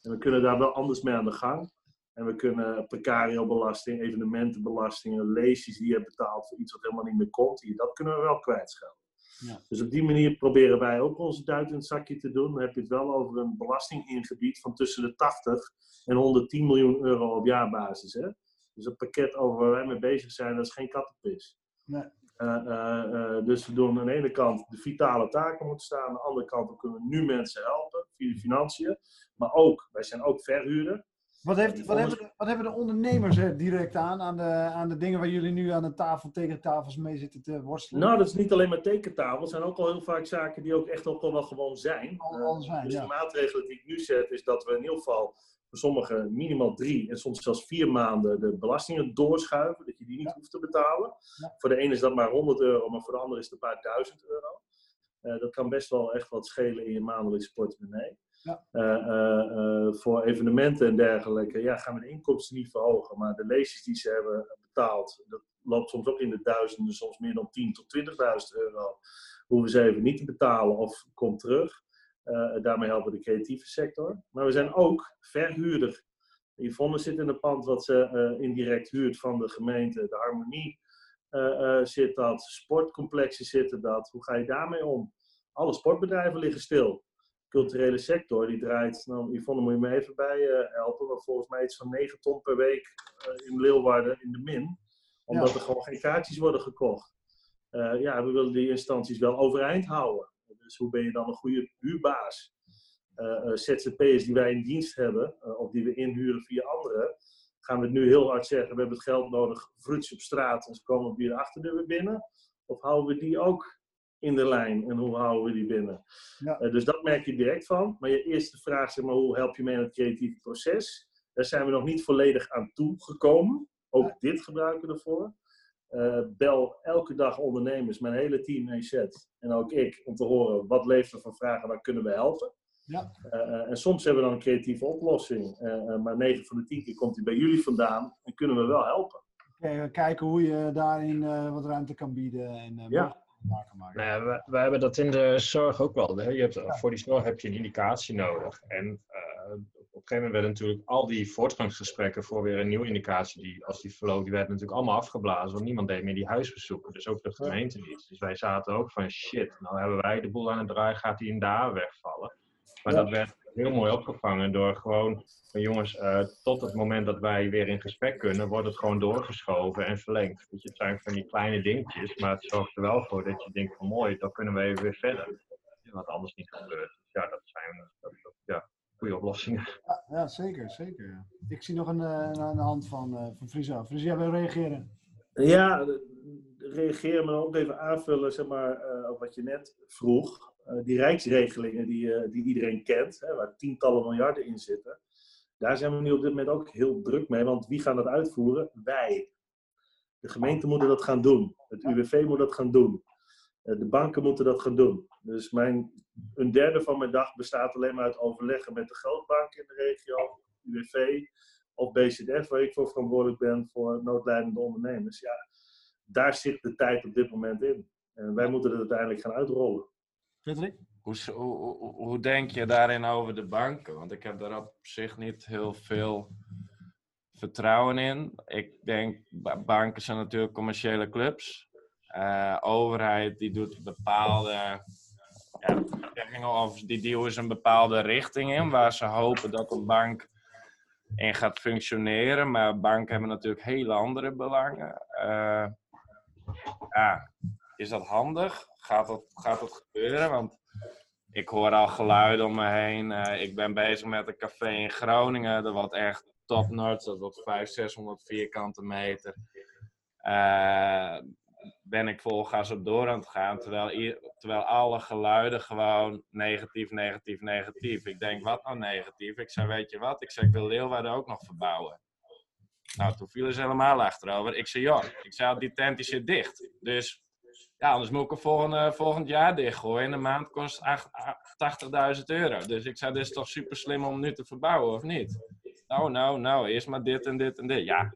En we kunnen daar wel anders mee aan de gang. En we kunnen precario-belasting, evenementenbelastingen, leesjes die je hebt betaald voor iets wat helemaal niet meer komt, dat kunnen we wel kwijtschelden. Ja. Dus op die manier proberen wij ook onze duit in het zakje te doen. Dan heb je het wel over een belastingingebied van tussen de 80 en 110 miljoen euro op jaarbasis. Hè? Dus het pakket over waar wij mee bezig zijn, dat is geen kattenpis. Nee. Uh, uh, uh, dus we doen aan de ene kant de vitale taken moeten staan, aan de andere kant kunnen we nu mensen helpen via de financiën. Maar ook, wij zijn ook verhuurder. Wat, heeft, wat, hebben, de, wat hebben de ondernemers er direct aan, aan de, aan de dingen waar jullie nu aan de tafel, tekentafels mee zitten te worstelen? Nou, dat is niet alleen maar tekentafels. Het zijn ook al heel vaak zaken die ook echt ook al wel gewoon zijn. Al, zijn dus ja. de maatregelen die ik nu zet, is dat we in ieder geval voor sommigen minimaal drie en soms zelfs vier maanden de belastingen doorschuiven, dat je die niet hoeft te betalen. Ja. Voor de ene is dat maar 100 euro, maar voor de andere is het een paar duizend euro. Uh, dat kan best wel echt wat schelen in je maandelijkse portemonnee. Ja. Uh, uh, voor evenementen en dergelijke, ja, gaan we de inkomsten niet verhogen. Maar de leesjes die ze hebben betaald, dat loopt soms ook in de duizenden, soms meer dan 10.000 tot 20.000 euro. Hoeven ze even niet te betalen of komt terug. daarmee helpen we de creatieve sector. Maar we zijn ook verhuurder. Yvonne zit in een pand wat ze indirect huurt van de gemeente, de Harmonie. zit dat, sportcomplexen zitten dat. Hoe ga je daarmee om? Alle sportbedrijven liggen stil culturele sector, die draait, nou Yvonne moet je me even bij uh, helpen, maar volgens mij iets van 9 ton per week uh, in Leeuwarden in de min. Omdat ja. er gewoon geen kaartjes worden gekocht. Uh, ja, we willen die instanties wel overeind houden. Dus hoe ben je dan een goede huurbaas? ZZP'ers die wij in dienst hebben, of die we inhuren via anderen, gaan we het nu heel hard zeggen, we hebben het geld nodig, fruits op straat en ze komen via de achterdeur weer binnen? Of houden we die ook in de lijn en hoe houden we die binnen? Ja. Uh, dus dat merk je direct van. Maar je eerste vraag, zeg maar, hoe help je mee in het creatieve proces? Daar zijn we nog niet volledig aan toegekomen. Ook ja. dit gebruiken we ervoor. Uh, bel elke dag ondernemers, mijn hele team EZ en ook ik, om te horen wat leeft er van vragen, waar kunnen we helpen. Ja. Uh, en soms hebben we dan een creatieve oplossing, maar 9 van de 10 keer komt die bij jullie vandaan en kunnen we wel helpen. Okay, kijken hoe je daarin wat ruimte kan bieden. En, ja maken. Nou ja, we, we, hebben dat in de zorg ook wel. Hè? Je hebt, ja. Voor die zorg heb je een indicatie nodig. En uh, op een gegeven moment werden natuurlijk al die voortgangsgesprekken voor weer een nieuwe indicatie, die, als die verloop, die werden natuurlijk allemaal afgeblazen, want niemand deed meer die huisbezoeken. Dus ook de gemeente niet. Dus wij zaten ook van shit, nou hebben wij de boel aan het draaien, gaat die in daar wegvallen. Maar ja. dat werd heel mooi opgevangen door gewoon van jongens, eh, tot het moment dat wij weer in gesprek kunnen, wordt het gewoon doorgeschoven en verlengd. Weet je, het zijn van die kleine dingetjes, maar het zorgt er wel voor dat je denkt van mooi, dan kunnen we even weer verder. Wat anders niet gebeurt. Dus ja, dat zijn dat, dat, ja, goede oplossingen. Ja, ja, zeker, zeker. Ik zie nog een, eh, een, een hand van, eh van Friso. Friso, jij wil reageren? Ja, reageren, maar ook even aanvullen zeg maar, eh, op wat je net vroeg. Eh, die rijksregelingen die, eh, die iedereen kent, hè, waar tientallen miljarden in zitten. Daar zijn we nu op dit moment ook heel druk mee, want wie gaan dat uitvoeren? Wij. De gemeenten moeten dat gaan doen. Het UWV moet dat gaan doen. De banken moeten dat gaan doen. Dus mijn, een derde van mijn dag bestaat alleen maar uit overleggen met de grootbanken in de regio, UWV of BZF, waar ik voor verantwoordelijk ben voor noodlijdende ondernemers. Ja, daar zit de tijd op dit moment in. En wij moeten het uiteindelijk gaan uitrollen. Frederik? Hoe, hoe, hoe, denk je daarin over de banken? Want ik heb daar op zich niet heel veel vertrouwen in. Ik denk, ba- banken zijn natuurlijk commerciële clubs. Eh, overheid die doet bepaalde ja, of die duwen ze een bepaalde richting in waar ze hopen dat een bank in gaat functioneren. Maar banken hebben natuurlijk hele andere belangen. Eh, ja, is dat handig? Gaat dat, gaat dat gebeuren? Want ik hoor al geluiden om me heen. Eh, ik ben bezig met een café in Groningen. Dat wordt echt top notch. Dat wordt 500, 600 vierkante meter. Eh, ben ik vol op door aan het gaan. Terwijl, terwijl alle geluiden gewoon negatief, negatief, negatief. Ik denk, wat nou negatief? Ik zei, weet je wat? Ik zei, ik wil Leeuwarden ook nog verbouwen. Nou, toen vielen ze helemaal achterover. Ik zei, ja, ik zei, die tent die zit dicht. Dus ja, anders moet ik hem volgende, volgend jaar dichtgooien. En de maand kost acht- acht- 80.000 euro. Dus ik zei, dit is toch super slim om nu te verbouwen, of niet? Nou, nou, nou, eerst maar dit en dit en dit. Ja,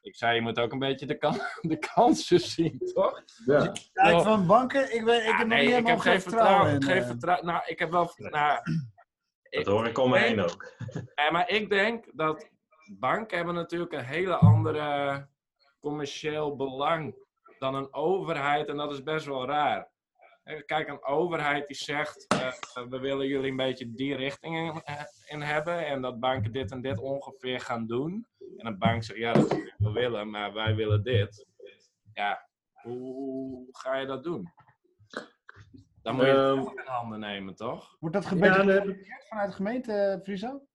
ik zei, je moet ook een beetje de, kan de kansen zien, toch? Ja. Kijk, van banken, ik, ben, ik Ja, heb nog niet ik helemaal heb geen vertrouwen vertrouwen. in. Geen eh. vertrouwen. Nou, ik heb wel. Nou, Dat hoor ik om me heen ook. Ja, maar ik denk dat banken hebben natuurlijk een hele andere commercieel belang dan een overheid. En dat is best wel raar. Kijk, een overheid die zegt, eh, we willen jullie een beetje die richting in, eh, in hebben. En dat banken dit en dit ongeveer gaan doen. En een bank zegt, ja, dat we willen, maar wij willen dit. Ja, hoe ga je dat doen? Dan moet je het Ehm, zelf in handen nemen, toch? Wordt dat Ja, ik- vanuit de gemeente, Friso?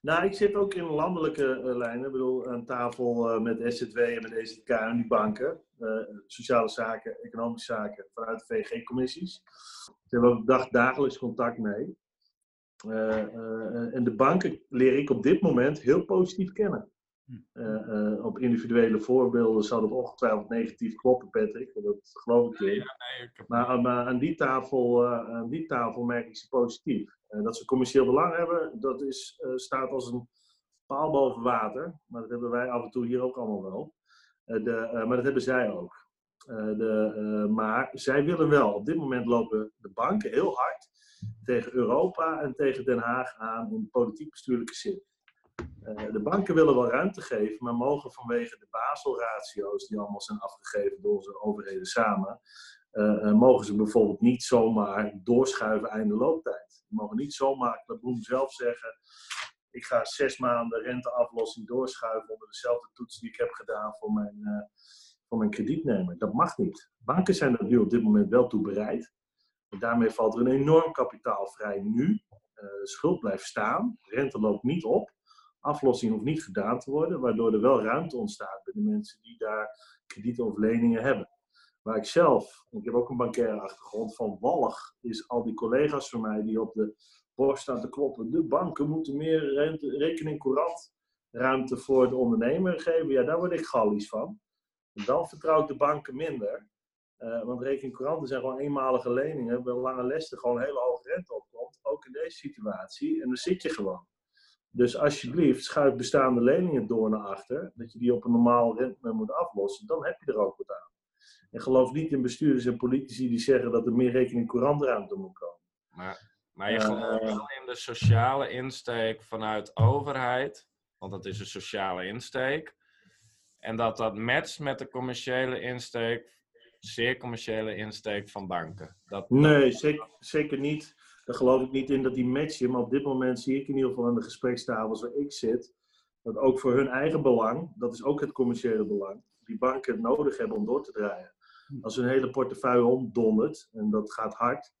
Nou, ik zit ook in landelijke eh, lijnen. Ik bedoel, aan tafel eh, met SZW en met EZK en die banken. eh, sociale zaken, economische zaken, vanuit de VG-commissies. Daar hebben we ook dag, dagelijks contact mee. En de banken leer ik op dit moment heel positief kennen. Eh, op individuele voorbeelden zal het ongetwijfeld negatief kloppen, Patrick. Dat geloof ik in. Maar aan, maar aan, die tafel, aan die tafel merk ik ze positief. Eh, dat ze commercieel belang hebben, dat is, eh, staat als een paal boven water. Maar dat hebben wij af en toe hier ook allemaal wel. Eh, de, maar dat hebben zij ook. De, maar zij willen wel. Op dit moment lopen de banken heel hard tegen Europa en tegen Den Haag aan in politiek-bestuurlijke zin. De banken willen wel ruimte geven, maar mogen vanwege de Basel-ratio's die allemaal zijn afgegeven door onze overheden samen, eh, eh, mogen ze bijvoorbeeld niet zomaar doorschuiven einde looptijd. Ze mogen niet zomaar, Klaboem zelf zeggen, ik ga zes maanden renteaflossing doorschuiven onder dezelfde toets die ik heb gedaan voor mijn, eh, voor mijn kredietnemer. Dat mag niet. Banken zijn er nu op dit moment wel toe bereid. En daarmee valt er een enorm kapitaal vrij nu. De schuld blijft staan, de rente loopt niet op. Aflossing hoeft niet gedaan te worden, waardoor er wel ruimte ontstaat bij de mensen die daar kredieten of leningen hebben. Waar ik zelf, ik heb ook een bankaire achtergrond, van wallig is al die collega's van mij die op de borst staan te kloppen. De banken moeten meer rekening courant ruimte voor de ondernemer geven. Ja, daar word ik gallies van. Dan vertrouw ik de banken minder. Eh, want rekening couranten zijn gewoon eenmalige leningen, waar lange lessen gewoon hele hoge rente opkomt. Ook in deze situatie. En dan zit je gewoon. Dus alsjeblieft, schuif bestaande leningen door naar achter. Dat je die op een normaal rente moet aflossen. Dan heb je er ook wat aan. En geloof niet in bestuurders en politici die zeggen dat er meer rekening courantruimte moet komen. Maar, maar je Eh, gelooft wel in de sociale insteek vanuit overheid, want dat is een sociale insteek. En dat dat matcht met de commerciële insteek, zeer commerciële insteek van banken. Dat, Nee, zeker, zeker niet. daar geloof ik niet in dat die matchen. Maar op dit moment zie ik in ieder geval aan de gesprekstafels waar ik zit, dat ook voor hun eigen belang, dat is ook het commerciële belang, die banken het nodig hebben om door te draaien. Als hun hele portefeuille omdondert, en dat gaat hard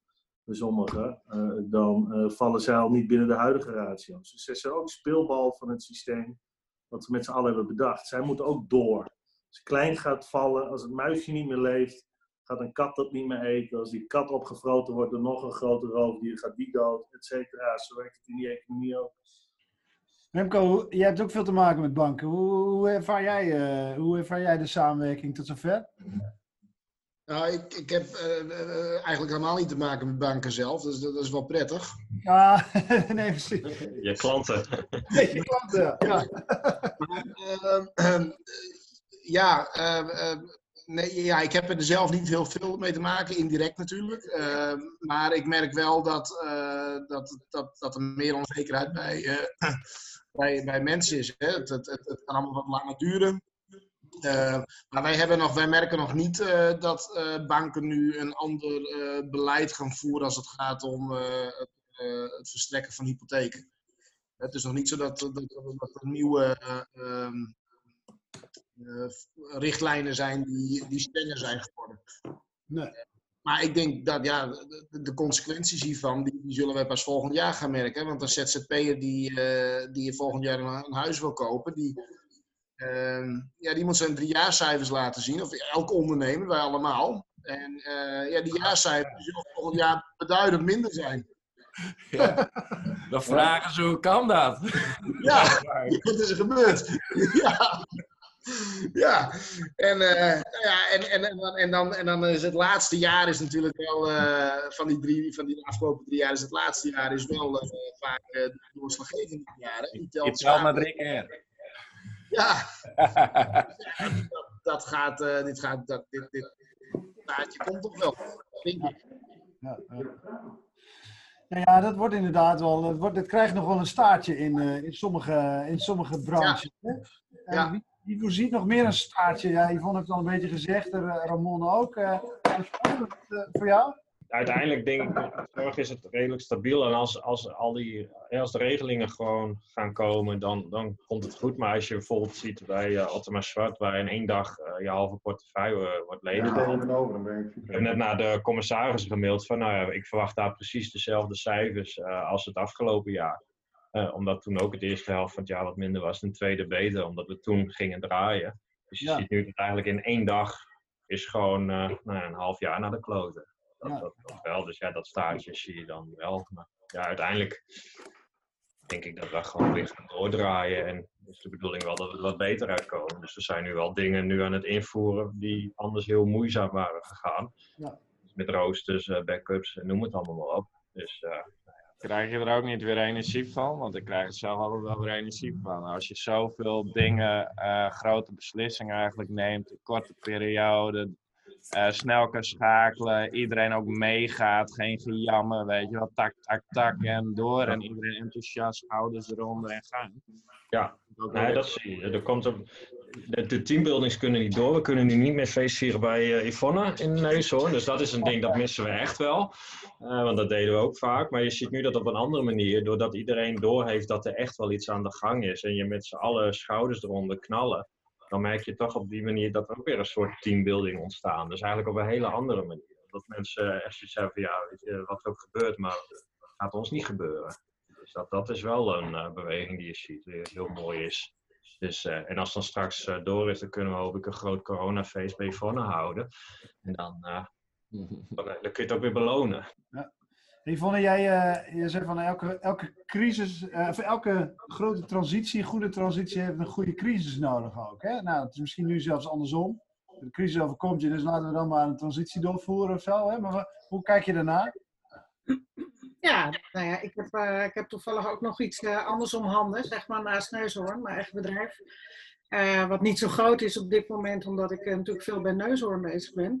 bij sommigen, eh, dan eh, vallen zij al niet binnen de huidige ratio's. Dus ze zijn ook speelbal van het systeem wat we met z'n allen hebben bedacht. Zij moeten ook door. Als klein gaat vallen, als het muisje niet meer leeft, gaat een kat dat niet meer eten. Als die kat opgefroten wordt door nog een grote roofdier, gaat die dood, et cetera. Zo werkt het in die economie ook. Remco, jij hebt ook veel te maken met banken. Hoe, hoe, ervaar, jij, eh, hoe ervaar jij de samenwerking tot zover? Nou, ik, ik heb eh, eh, eigenlijk helemaal niet te maken met banken zelf, dus dat, dat is wel prettig. Ja, nee, precies. Je klanten. Je klanten, ja. Maar, ehm, ehm, ja, ehm, nee, ja, ik heb er zelf niet heel veel mee te maken, indirect natuurlijk. Ehm, maar ik merk wel dat, eh, dat, dat, dat er meer onzekerheid bij, eh, bij, bij mensen is. Hè. Het, het, het, het kan allemaal wat langer duren. Eh, maar wij, hebben nog, wij merken nog niet eh, dat eh, banken nu een ander beleid gaan voeren als het gaat om het, het verstrekken van hypotheken. Het is nog niet zo dat, dat, dat er nieuwe eh, ehm, eh, richtlijnen zijn die, die strenger zijn geworden. Nee. Maar ik denk dat ja, de, de consequenties hiervan, die, die zullen wij pas volgend jaar gaan merken. Want een ZZP'er die, die volgend jaar een, een huis wil kopen, die, ja, die moet zijn driejaarcijfers laten zien. Of elke ondernemer, wij allemaal. En eh, ja, die jaarcijfers zullen volgend jaar beduidend minder zijn. Dan vragen ze hoe kan dat? Ja, wat is er gebeurd? ja. Ja, en, eh, nou ja, en, en, en, dan, en, dan, en dan is het laatste jaar is natuurlijk wel, eh, van, die drie, van die afgelopen drie jaar, is het laatste jaar is wel eh, vaak uh, de doorslaggevende jaren. Je telt maar drie keer. Ja, dat, dat gaat, eh, dit gaat, dat, dit, dit plaatje komt toch wel, denk ik. Ja, ja. Nou ja, dat wordt inderdaad wel. Het, wordt, het krijgt nog wel een staartje in, eh, in, sommige, in sommige branches. hè? Ja. Wie, wie voorziet nog meer een staartje? Ja, Yvonne heeft het al een beetje gezegd, eh, Ramon ook. eh, voor jou? Uiteindelijk denk ik, zorg is het redelijk stabiel. En als, als, al die, als de regelingen gewoon gaan komen, dan, dan komt het goed. Maar als je bijvoorbeeld ziet bij uh, Ottomar Zwart, waar in één dag eh, je halve portefeuille eh, wordt ledig. Ja, over, dan ben ik Ik heb net naar de commissaris gemaild van, nou ja, ik verwacht daar precies dezelfde cijfers eh, als het afgelopen jaar. Eh, omdat toen ook het eerste helft van het jaar wat minder was, en het tweede beter, omdat we toen gingen draaien. Dus je Ja. ziet nu dat eigenlijk in één dag is gewoon eh, nou ja, een half jaar naar de kloten. Dat, Ja. dat, dat wel, dus ja, dat staartje zie je dan wel. Maar ja, uiteindelijk denk ik dat we gewoon weer gaan doordraaien. En is de bedoeling wel dat we er wat beter uitkomen. Dus we zijn nu wel dingen nu aan het invoeren die anders heel moeizaam waren gegaan. Ja. Met roosters, eh, backups, en noem het allemaal maar op. Dus eh, Krijg je er ook niet weer energie van? Want ik krijg er zelf altijd wel weer energie van. Als je zoveel dingen, eh, grote beslissingen eigenlijk neemt, in korte periode, eh, snel kan schakelen, iedereen ook meegaat, geen gejammer, weet je wel, tak, tak, tak en door. En iedereen enthousiast, schouders eronder en gaan. ja, nee, dat zie je. Er komt een, de, de teambuildings kunnen niet door. We kunnen nu niet meer feestvieren bij eh, Yvonne in Neushoorn. Dus dat is een ding, dat missen we echt wel. Eh, want dat deden we ook vaak. Maar je ziet nu dat op een andere manier, doordat iedereen doorheeft dat er echt wel iets aan de gang is. En je met z'n allen schouders eronder knallen. Dan merk je toch op die manier dat er ook weer een soort teambuilding ontstaan. Dus eigenlijk op een hele andere manier. Dat mensen echt zoiets hebben van ja, weet je, wat er ook gebeurt, maar het gaat ons niet gebeuren. Dus dat, dat is wel een eh, beweging die je ziet, die heel mooi is. Dus, eh, en als het dan straks eh, door is, dan kunnen we hoop ik een groot coronafeest bij Yvonne houden. En dan, eh, dan, dan kun je het ook weer belonen. Yvonne, jij, eh, jij zei van elke, elke crisis, eh, of elke grote transitie, goede transitie, heeft een goede crisis nodig ook. Hè? Nou, het is misschien nu zelfs andersom. De crisis overkomt je, dus laten we dan maar een transitie doorvoeren of zo. Hè? Maar hoe kijk je daarna? Ja, nou ja, ik heb, eh, ik heb toevallig ook nog iets anders om handen, zeg maar, naast Neushoorn, mijn eigen bedrijf. Eh, wat niet zo groot is op dit moment, omdat ik eh, natuurlijk veel bij Neushoorn bezig ben.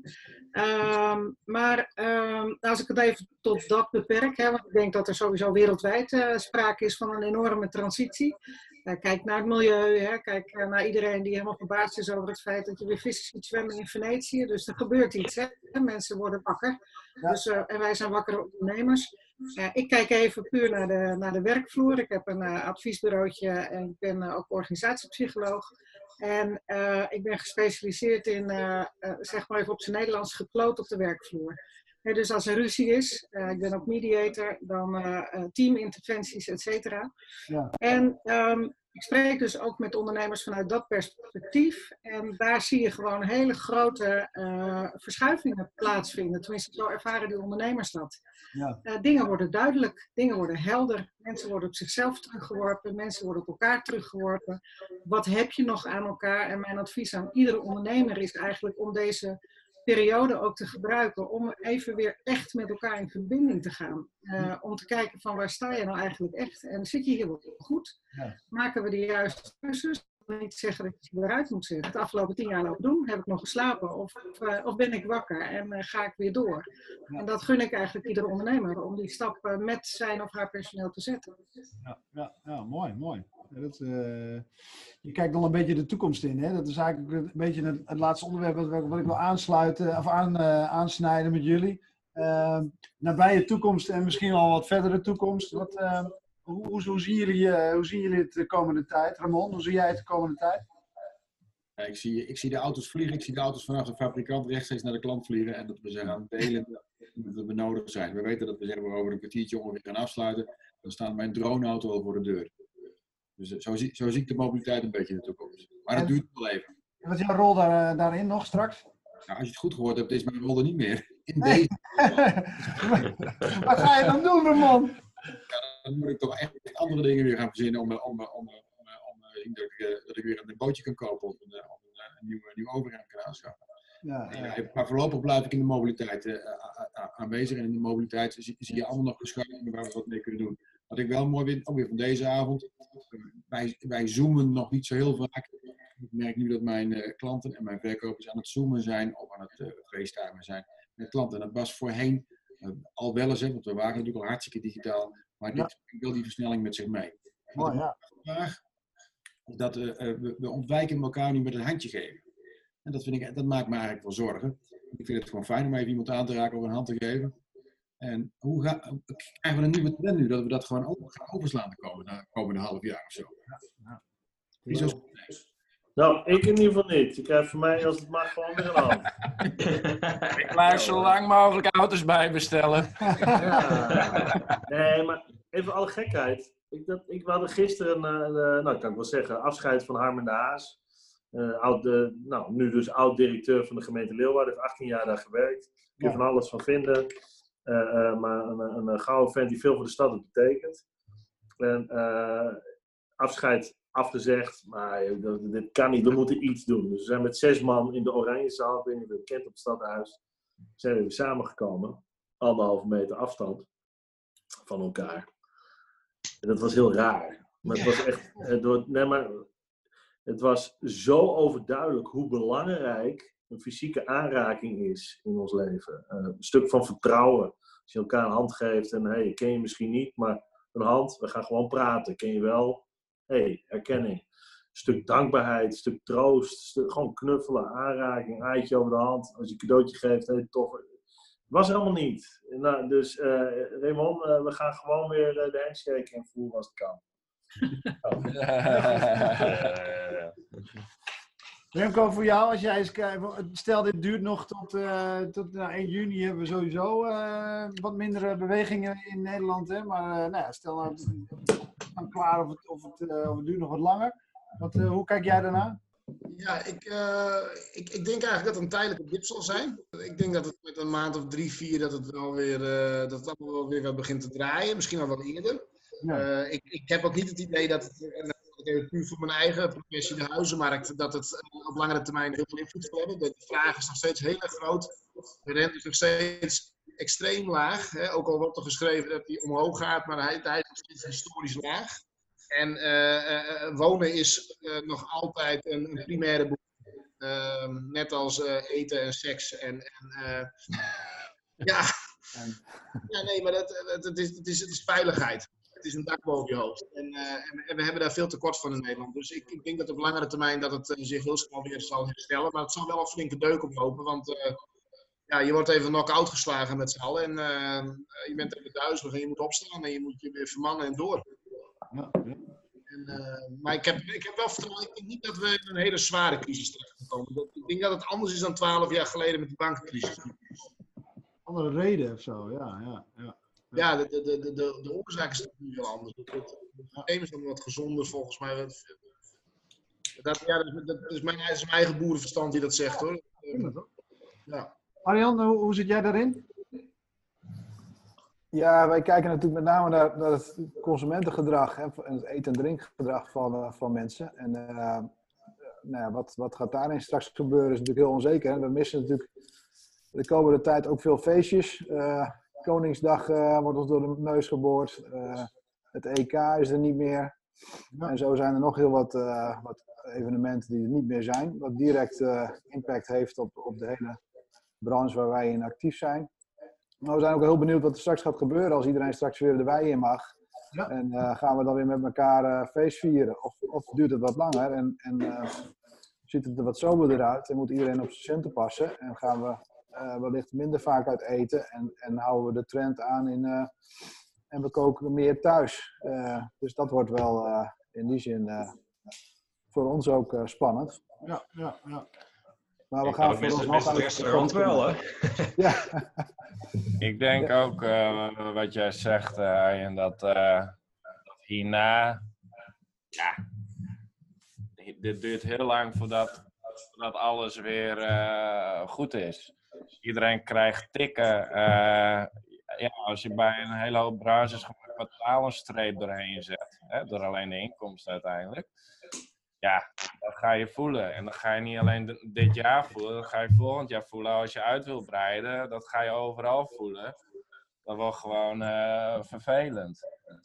Ehm, maar ehm, als ik het even tot dat beperk, hè, want ik denk dat er sowieso wereldwijd eh, sprake is van een enorme transitie. Kijk naar het milieu, hè, kijk naar iedereen die helemaal verbaasd is over het feit dat je weer vissen ziet zwemmen in Venetië. Dus er gebeurt iets, hè. mensen worden wakker. Dus, en wij zijn wakkere ondernemers. Ik kijk even puur naar de, naar de werkvloer. Ik heb een uh, en ik ben uh, ook organisatiepsycholoog. En ik ben gespecialiseerd in, zeg maar even op zijn Nederlands, geploot op de werkvloer. Dus als er ruzie is, ik ben ook mediator, dan teaminterventies, et cetera. Ja. En um, ik spreek dus ook met ondernemers vanuit dat perspectief. En daar zie je gewoon hele grote uh, verschuivingen plaatsvinden. Tenminste, zo ervaren die ondernemers dat. Ja. Uh, dingen worden duidelijk, dingen worden helder. Mensen worden op zichzelf teruggeworpen, mensen worden op elkaar teruggeworpen. Wat heb je nog aan elkaar? En mijn advies aan iedere ondernemer is eigenlijk om deze periode ook te gebruiken om even weer echt met elkaar in verbinding te gaan. Uh, om te kijken van waar sta je nou eigenlijk echt en zit je hier wel goed? Ja. Maken we de juiste keuzes? Niet zeggen dat je eruit moet zitten. Het afgelopen tien jaar lopen doen. Heb ik nog geslapen? Of, uh, of ben ik wakker en uh, ga ik weer door? Ja. En dat gun ik eigenlijk iedere ondernemer. Om die stap uh, met zijn of haar personeel te zetten. Ja, ja, ja mooi, mooi. Dat, je kijkt dan een beetje de toekomst in. Hè? Dat is eigenlijk een beetje het, het laatste onderwerp wat, wat, ik wil aansluiten of aan, aansnijden met jullie. nabije toekomst en misschien al wat verdere toekomst. Wat, hoe, hoe, hoe, zien jullie, uh, hoe zien jullie het de komende tijd? Ramon, hoe zie jij het de komende tijd? Ja, ik, zie, ik zie de auto's vliegen. Ik zie de auto's vanaf de fabrikant rechtstreeks naar de klant vliegen. En dat we zijn aan het delen dat we nodig zijn. We weten dat we zeggen, we over een kwartiertje ongeveer gaan afsluiten. Dan staat mijn droneauto al voor de deur. Dus eh, zo zie, zo zie ik de mobiliteit een beetje in de toekomst. Maar dat duurt wel even. En wat is jouw rol daar, eh, daarin nog straks? Nou, als je het goed gehoord hebt, is mijn rol er niet meer. In deze. wat ga je dan doen, Ramon? Dan moet ik toch echt andere dingen weer gaan verzinnen om, om, om, om, om dat, ik, dat ik weer een bootje kan kopen of een, of een, een nieuw, nieuw overhemd kan aanschaffen. Ja. Maar voorlopig blijf ik in de mobiliteit aanwezig. En in de mobiliteit zie, zie, je allemaal nog verschuivingen waar we wat mee kunnen doen. Wat ik wel mooi vind, ook weer van deze avond. Wij, wij zoomen nog niet zo heel vaak. Ik merk nu dat mijn klanten en mijn verkopers aan het zoomen zijn of aan het uh, facetimen zijn met klanten. En dat was voorheen al wel eens, hè, want we waren natuurlijk al hartstikke digitaal. Maar dit ja. wil die versnelling met zich mee. Oh, ja. Dat uh, we, we, ontwijken elkaar nu met een handje geven. En dat, vind ik, dat maakt me eigenlijk wel zorgen. Ik vind het gewoon fijn om even iemand aan te raken of een hand te geven. En hoe ga, krijgen we een nieuwe trend nu dat we dat gewoon over, gaan overslaan de komende, komende half jaar of zo? Ja. Nou, ik in ieder geval niet. Ik krijg voor mij, als het mag, gewoon weer een hand. ik blijf zo lang mogelijk auto's bijbestellen. ja. Nee, maar even alle gekheid. Ik, dat, ik, we hadden gisteren, uh, uh, nou kan ik wel zeggen, afscheid van Harmen de Haas. Uh, oud, nou, nu dus oud-directeur van de gemeente Leeuwarden. Heeft 18 jaar daar gewerkt. Ik kan ja. van alles van vinden. maar een, een, een gouden vent die veel voor de stad heeft betekend. En afscheid afgezegd. Maar dit kan niet, we moeten iets doen. Dus we zijn met zes man in de Oranjezaal, ik weet niet of je kent op het stadhuis, zijn we samengekomen. Anderhalve meter afstand van elkaar. En dat was heel raar. Maar het was echt, het, nee, maar het was zo overduidelijk hoe belangrijk een fysieke aanraking is in ons leven. Uh, een stuk van vertrouwen. Als je elkaar een hand geeft en hey, ken je misschien niet, maar een hand, we gaan gewoon praten. Ken je wel? Hey, erkenning. Stuk dankbaarheid, stuk troost, stuk, gewoon knuffelen, aanraking, aaitje over de hand. Als je een cadeautje geeft, hey, tof. Was allemaal niet. Nou, dus uh, Raymond, uh, we gaan gewoon weer uh, de handshake en voelen als het kan. Remco, voor jou, als jij eens kijkt, stel dit duurt nog tot, tot nou, 1 juni, hebben we sowieso wat mindere bewegingen in Nederland. Hè? Maar uh, nou stel nou, klaar of het, of, het, of het duurt nog wat langer. Wat, hoe kijk jij daarna? Ja, ik, ik, ik denk eigenlijk dat het een tijdelijke dip zal zijn. Ik denk dat het met een maand of drie, vier, dat het wel weer, dat het allemaal wel weer wat begint te draaien. Misschien al wat eerder. Ja. ik, ik heb ook niet het idee dat het ik puur voor mijn eigen professie, de huizenmarkt, dat het op langere termijn heel veel invloed zal hebben. De vraag is nog steeds heel erg groot. De rente is nog steeds extreem laag. Hè? Ook al wordt er geschreven dat hij omhoog gaat, maar hij, hij is nog steeds historisch laag. En uh, uh, wonen is nog altijd een, een primaire behoefte. Ehm, net als eten en seks. En, en ja. ja, nee, maar dat, dat, het, is, is, het is veiligheid het is een dak boven je hoofd. En, uh, en, we hebben daar veel tekort van in Nederland. Dus ik, ik denk dat op langere termijn dat het uh, zich heel snel weer zal herstellen. Maar het zal wel een flinke deuk oplopen. Want uh, ja, je wordt even knock-out geslagen met z'n allen. En eh, je bent even duizelig en je moet opstaan en je moet je weer vermannen en door. Ja. En, eh, maar ik heb, ik heb wel vertrouwen. Ik denk niet dat we in een hele zware crisis terechtkomen. Ik denk dat het anders is dan twaalf jaar geleden met de bankencrisis. Andere reden of zo, ja. ja, ja. Ja, de, de, de, de, de oorzaak is nu heel anders. Het, systeem is dan wat gezonder volgens mij. Dat, ja, dat, dat is, mijn, dat is mijn eigen boerenverstand die dat zegt hoor. Ja. Arjan, hoe, hoe zit jij daarin? Ja, wij kijken natuurlijk met name naar, naar het consumentengedrag hè, en het eten- en drinkgedrag van, eh, van mensen. En eh, nou ja, wat, wat gaat daarin straks gebeuren is natuurlijk heel onzeker. Hè. We missen natuurlijk de komende tijd ook veel feestjes. Eh, Koningsdag wordt ons door de neus geboord. Het EK is er niet meer. En zo zijn er nog heel wat, wat evenementen die er niet meer zijn. Wat direct impact heeft op, op de hele branche waar wij in actief zijn. Maar we zijn ook heel benieuwd wat er straks gaat gebeuren als iedereen straks weer de wei in mag. En eh, gaan we dan weer met elkaar eh, feest vieren? Of, of duurt het wat langer en, en eh, ziet het er wat soberder uit en moet iedereen op zijn centen passen? En gaan we wellicht minder vaak uit eten en, en houden we de trend aan in, en we koken meer thuis. Dus dat wordt wel in die zin voor ons ook spannend. Ja, ja, ja. Maar we Ik gaan mis- vooralsnog mis het restaurant wel, hè? Ja. Ik denk ook eh, wat jij zegt, eh, Arjen, dat, eh, dat hierna. Ja, dit duurt heel lang voordat, voordat alles weer eh, goed is. Iedereen krijgt tikken. eh, ja, als je bij een hele hoop branches gewoon een streep doorheen zet, hè, door alleen de inkomsten uiteindelijk. Ja, dat ga je voelen. En dat ga je niet alleen dit jaar voelen, dat ga je volgend jaar voelen. Als je uit wil breiden, dat ga je overal voelen. Dat wordt gewoon eh, vervelend.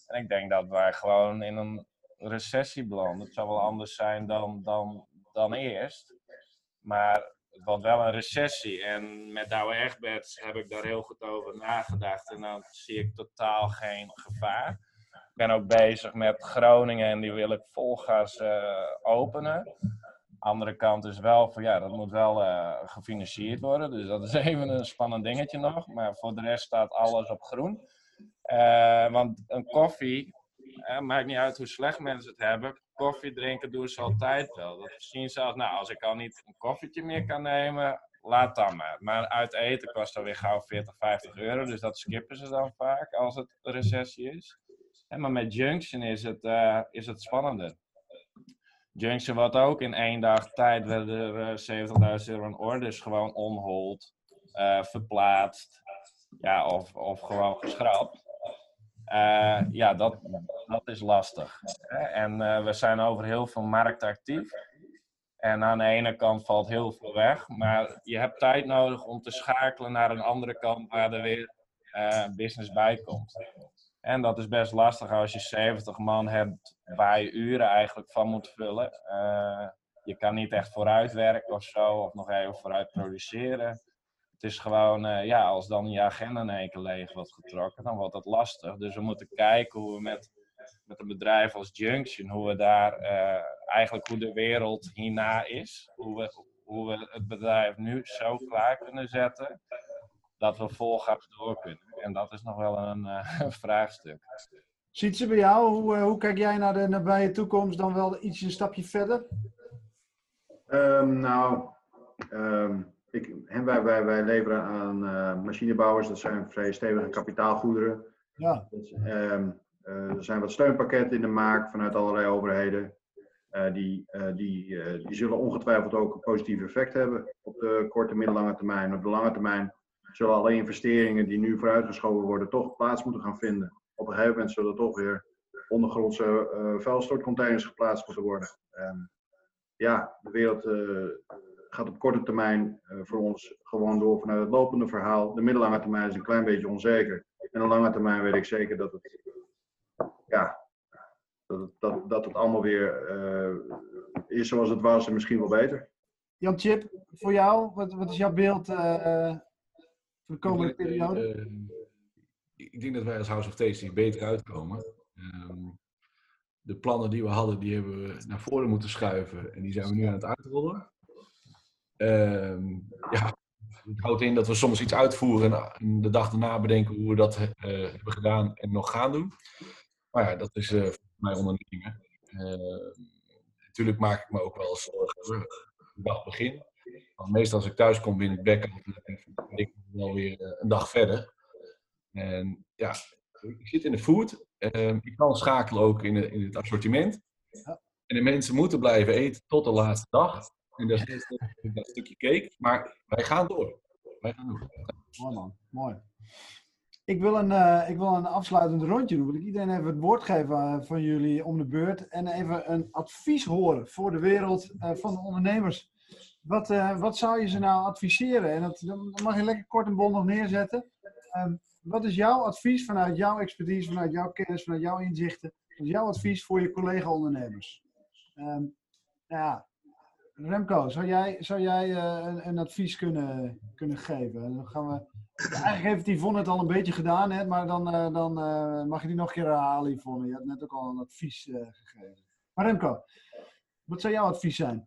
En ik denk dat wij gewoon in een recessie belanden. Het zal wel anders zijn dan, dan, dan eerst. Maar het wordt wel een recessie. En met Douwe Egberts heb ik daar heel goed over nagedacht. En dan zie ik totaal geen gevaar. Ik ben ook bezig met Groningen en die wil ik vol gas eh, openen. Andere kant is wel ja, dat moet wel eh, gefinancierd worden. Dus dat is even een spannend dingetje nog. Maar voor de rest staat alles op groen. Eh, want een koffie, maakt niet uit hoe slecht mensen het hebben. Koffie drinken doen ze altijd wel. Dat zien ze als, nou, als ik al niet een koffietje meer kan nemen, laat dan maar. Maar uit eten kost dan weer gauw 40, 50 euro. Dus dat skippen ze dan vaak als het recessie is. Maar met Junction is het, eh, is het spannender. Junction wordt ook in één dag tijd werden er eh, 70.000 euro aan orders gewoon onhold, eh, verplaatst ja, of, of gewoon geschrapt. Eh, ja, dat, dat is lastig. En eh, we zijn over heel veel markten actief. En aan de ene kant valt heel veel weg, maar je hebt tijd nodig om te schakelen naar een andere kant waar er weer eh, business bij komt. En dat is best lastig als je 70 man hebt waar je uren eigenlijk van moet vullen. Eh, je kan niet echt vooruit werken of zo, of nog even vooruit produceren. Het is gewoon, eh, ja, als dan je agenda in één keer leeg wordt getrokken, dan wordt dat lastig. Dus we moeten kijken hoe we met, met een bedrijf als Junction, hoe we daar eh, eigenlijk hoe de wereld hierna is. Hoe we, hoe we het bedrijf nu zo klaar kunnen zetten dat we vol door kunnen. En dat is nog wel een eh, vraagstuk. Ziet ze bij jou? Hoe, eh, hoe kijk jij naar de nabije toekomst? Dan wel iets een stapje verder? Ehm, nou, ehm, ik, en wij, wij, wij leveren aan eh, machinebouwers, dat zijn vrij stevige kapitaalgoederen. Ja. Dus, ehm, eh, er zijn wat steunpakketten in de maak vanuit allerlei overheden. Eh, die, eh, die, eh, die zullen ongetwijfeld ook een positief effect hebben op de korte, middellange termijn. Op de lange termijn zullen alle investeringen die nu vooruitgeschoven worden toch plaats moeten gaan vinden. Op een gegeven moment zullen toch weer ondergrondse eh vuilstortcontainers geplaatst moeten worden. Ja, de wereld eh, gaat op korte termijn eh, voor ons gewoon door vanuit het lopende verhaal. De middellange termijn is een klein beetje onzeker. En de lange termijn weet ik zeker dat het, ja, dat dat, dat het allemaal weer is zoals het was en misschien wel beter. Jan Chip, voor jou, wat, wat is jouw beeld voor de komende Ik denk, periode? eh, ik denk dat wij als House of Tasting beter uitkomen. Ehm, de plannen die we hadden, die hebben we naar voren moeten schuiven. En die zijn we nu aan het uitrollen. Ehm, ja, het houdt in dat we soms iets uitvoeren en de dag daarna bedenken hoe we dat uh, hebben gedaan en nog gaan doen. Maar ja, dat is uh, voor mij ondernemingen. Uh, natuurlijk maak ik me ook wel zorgen dag begin. Want meestal als ik thuis kom binnen het bek, ben ik wel weer een dag verder. En ja, ik zit in de food. Ehm, ik kan schakelen ook in, in het assortiment. En de mensen moeten blijven eten tot de laatste dag. En dat is dat stukje cake. Maar wij gaan door. Wij gaan door. Mooi man, mooi. Ik wil, een, uh, ik wil een afsluitend rondje doen. Wil ik iedereen even het woord geven van jullie om de beurt. En even een advies horen voor de wereld uh, van de ondernemers. Wat, wat zou je ze nou adviseren? En dat, mag je lekker kort en bondig neerzetten. Ehm, wat is jouw advies vanuit jouw expertise, vanuit jouw kennis, vanuit jouw inzichten? Wat is jouw advies voor je collega-ondernemers? Um, ja, Remco, zou jij, zou jij uh, een, advies kunnen, kunnen geven? Dan gaan we, eigenlijk heeft Yvonne het al een beetje gedaan, hè, maar dan, uh, dan mag je die nog een keer herhalen, Yvonne. Je had net ook al een advies gegeven. Maar Remco, wat zou jouw advies zijn?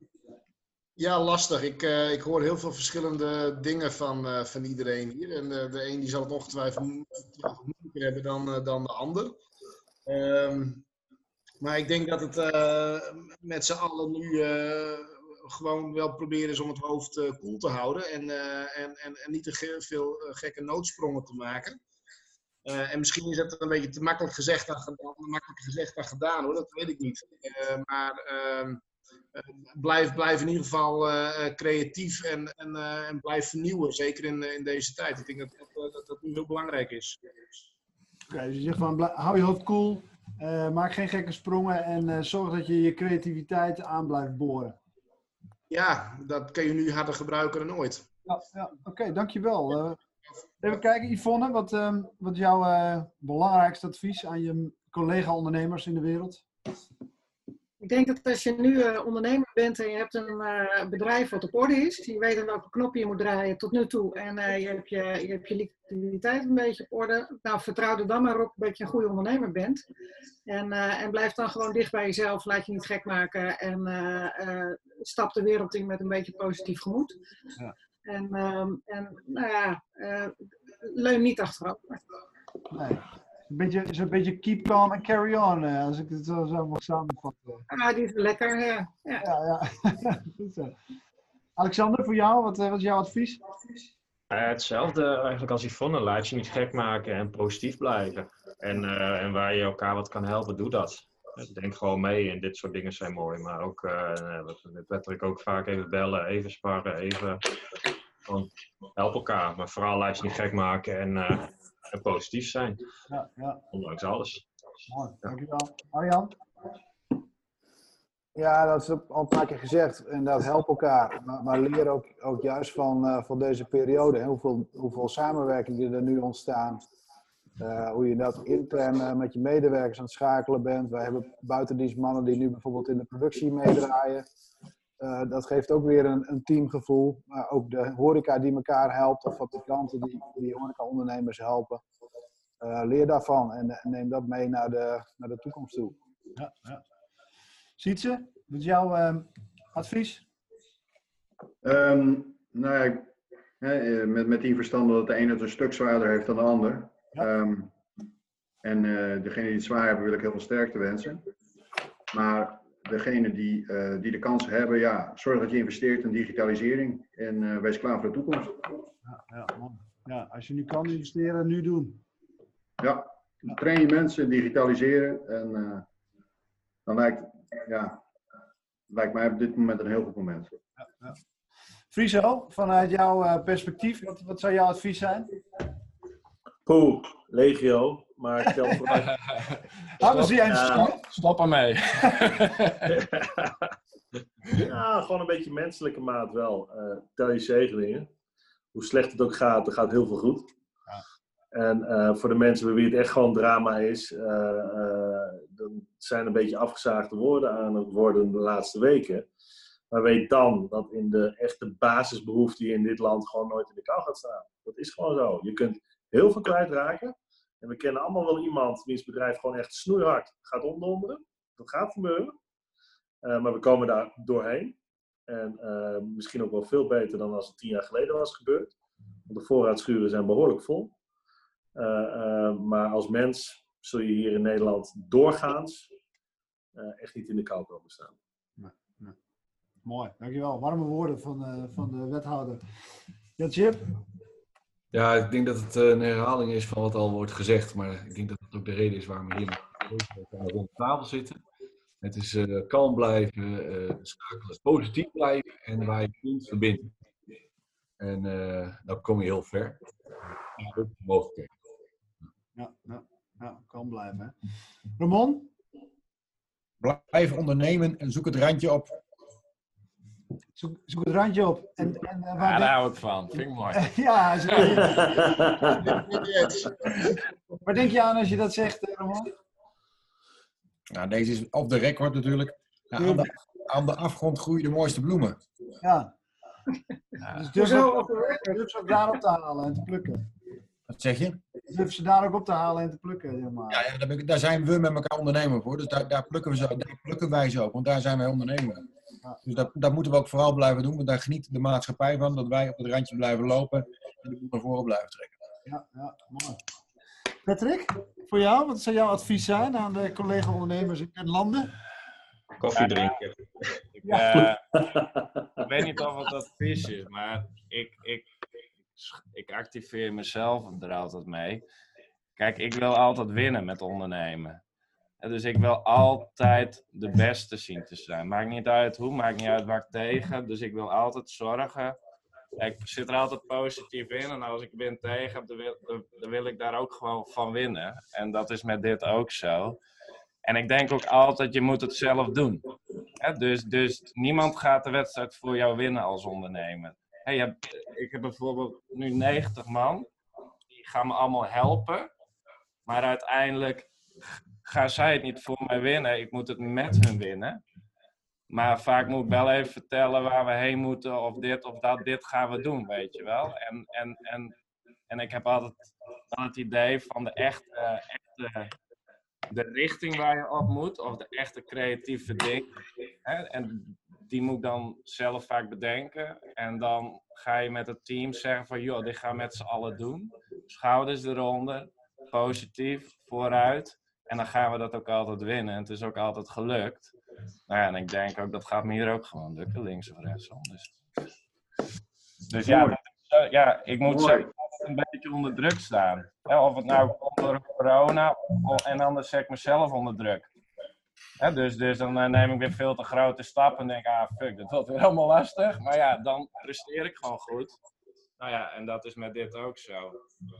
Ja, lastig. Ik, uh, ik hoor heel veel verschillende dingen van, uh, van iedereen hier. En de, de een die zal het ongetwijfeld moeilijker hebben dan, dan de ander. Um, maar ik denk dat het met z'n allen nu gewoon wel proberen is om het hoofd koel te houden. En, en, en, en niet te veel gekke noodsprongen te maken. en misschien is dat een beetje te makkelijk gezegd dan, makkelijk gezegd dan gedaan hoor, dat weet ik niet. maar ehm, blijf, blijf in ieder geval uh, creatief en, en, uh, en blijf vernieuwen, zeker in, in deze tijd. Ik denk dat dat, dat, dat nu heel belangrijk is. Oké, okay, dus je zegt van hou je hoofd koel, cool, uh, maak geen gekke sprongen en zorg dat je je creativiteit aan blijft boren. Ja, dat kun je nu harder gebruiken dan ooit. Ja, ja oké, okay, dankjewel. even kijken, Yvonne, wat, wat is jouw belangrijkste advies aan je collega-ondernemers in de wereld? Ik denk dat als je nu uh, ondernemer bent en je hebt een uh, bedrijf wat op orde is, je weet aan welke knop je moet draaien tot nu toe en uh, je, hebt je, je hebt je liquiditeit een beetje op orde, nou vertrouw er dan maar op dat je een goede ondernemer bent. En, en blijf dan gewoon dicht bij jezelf, laat je niet gek maken en stap de wereld in met een beetje positief gemoed. Ja. En, um, en nou ja, leun niet achterover. Nee een beetje, is een beetje keep calm and carry on, eh, als ik het zo, zo mag samenvatten. Ah, die is lekker, ja. Ja, ja. ja. Goed zo. Alexander, voor jou, wat, eh, wat is jouw advies? Uh, hetzelfde eigenlijk als Yvonne, laat je niet gek maken en positief blijven. En, uh, en waar je elkaar wat kan helpen, doe dat. Denk gewoon mee en dit soort dingen zijn mooi. Maar ook, uh, met Patrick ook vaak even bellen, even sparren, even... Gewoon help elkaar. Maar vooral laat je niet gek maken en en positief zijn. Ja, ja. Ondanks alles. Mooi, dankjewel. Arjan? Ja, dat is al een paar keer gezegd. En dat helpt elkaar. Maar, maar leer ook, ook juist van, uh, van deze periode. Hè, hoeveel, hoeveel samenwerkingen er nu ontstaan. Uh, hoe je dat intern uh, met je medewerkers aan het schakelen bent. Wij hebben buitendienstmannen die nu bijvoorbeeld in de productie meedraaien. Uh, dat geeft ook weer een, een teamgevoel. Maar ook de horeca die elkaar helpt, of fabrikanten die, die horeca-ondernemers helpen. Uh, leer daarvan en, en, neem dat mee naar de, naar de toekomst toe. Ja, ja. Sietse, wat is jouw uh, advies? Um, nou ja, eh, met, met die verstande dat de ene het een stuk zwaarder heeft dan de ander. Ja. Um, en uh, degene die het zwaar hebben, wil ik heel veel sterkte wensen. Maar degene die, uh, die de kans hebben, ja, zorg dat je investeert in digitalisering en uh, wees klaar voor de toekomst. Ja, ja, ja, als je nu kan investeren, nu doen. Ja, train je mensen, digitaliseren en uh, dan lijkt, ja, lijkt mij op dit moment een heel goed moment. Ja, ja. Friso, vanuit jouw perspectief, wat, wat zou jouw advies zijn? Poeh, legio. Maar stel voor. Stop, zie jij stop ermee. ja, gewoon een beetje menselijke maat wel. Uh, tel je zegelingen. Hoe slecht het ook gaat, er gaat heel veel goed. Ja. En uh, voor de mensen bij wie het echt gewoon drama is, uh, dan zijn een beetje afgezaagde woorden aan het worden de laatste weken. Maar weet dan dat in de echte basisbehoeften in dit land gewoon nooit in de kou gaat staan. Dat is gewoon zo. Je kunt heel veel kwijtraken. En we kennen allemaal wel iemand wiens bedrijf gewoon echt snoeihard gaat omdonderen. Dat gaat gebeuren. Uh, maar we komen daar doorheen. En uh, misschien ook wel veel beter dan als het tien jaar geleden was gebeurd. De voorraadschuren zijn behoorlijk vol. Eh, eh, maar als mens zul je hier in Nederland doorgaans eh, echt niet in de kou komen staan. Mooi, dankjewel. Warme woorden van, eh, van de wethouder. Ja, Chip? Ja, ik denk dat het eh, een herhaling is van wat al wordt gezegd. Maar ik denk dat dat ook de reden is waarom we hier rond de tafel zitten. Het is eh, kalm blijven, eh, schakelen, positief blijven en waar je kunt verbinden. En eh, dan kom je heel ver. Mogelijkheid. Ja, ja, ja, kan blijven. Hè. Ramon? Blijf ondernemen en zoek het randje op. Zoek, zoek het randje op. En, en, eh, Ja, waar daar hou ik van. Vind ik mooi. denk- ja, zo- waar denk je aan als je dat zegt, eh, Ramon? Nou, deze is op de record natuurlijk. Ja, aan, de, aan de afgrond groeien de mooiste bloemen. Ja. Dus durf, Hoezo op durf ze ook daar op te halen en te plukken. Wat zeg je? Durf ze daar ook op te halen en te plukken, zeg maar. Ja, ja daar, ben ik- daar zijn we met elkaar ondernemer voor. Dus daar, daar, plukken we zo, daar plukken wij zo, want daar zijn wij ondernemer. Dus dat, dat moeten we ook vooral blijven doen, want daar geniet de maatschappij van. Dat wij op het randje blijven lopen en de boel naar voren blijven trekken. Ja, ja, mooi. Patrick, voor jou, wat zou jouw advies zijn aan de collega-ondernemers in landen? Koffie drinken. Ik, eh, ik weet niet of het advies is, maar ik, ik, ik activeer mezelf er altijd mee. Kijk, ik wil altijd winnen met ondernemen. Dus ik wil altijd de beste zien te zijn. Maakt niet uit hoe, maakt niet uit waar ik tegen. Dus ik wil altijd zorgen. Ik zit er altijd positief in. En als ik win tegen dan wil, dan wil ik daar ook gewoon van winnen. En dat is met dit ook zo. En ik denk ook altijd, je moet het zelf doen. Dus, dus niemand gaat de wedstrijd voor jou winnen als ondernemer. Ik heb bijvoorbeeld nu 90 man. Die gaan me allemaal helpen. Maar uiteindelijk gaan zij het niet voor mij winnen. Ik moet het met hun winnen. Maar vaak moet ik wel even vertellen waar we heen moeten. Of dit of dat, dit gaan we doen, weet je wel. En, en, en, en ik heb altijd het idee van de echte, echte de richting waar je op moet, of de echte creatieve ding. Hè? En die moet ik dan zelf vaak bedenken. En dan ga je met het team zeggen van, joh, dit gaan we met z'n allen doen. Schouders eronder, positief, vooruit. En dan gaan we dat ook altijd winnen. En het is ook altijd gelukt. Nou ja, en ik denk ook, dat gaat me hier ook gewoon lukken, links of rechtsom. Dus, dus ja, Mooi. dat is, eh, ja, ik moet Mooi. zeggen, een beetje onder druk staan. Hè, of het nou komt door corona, of- en anders zet ik mezelf onder druk. Hè, dus, dus dan eh, neem ik weer veel te grote stappen en denk, ah fuck, dat wordt weer allemaal lastig. Maar ja, dan presteer ik gewoon goed. Nou ja, en dat is met dit ook zo.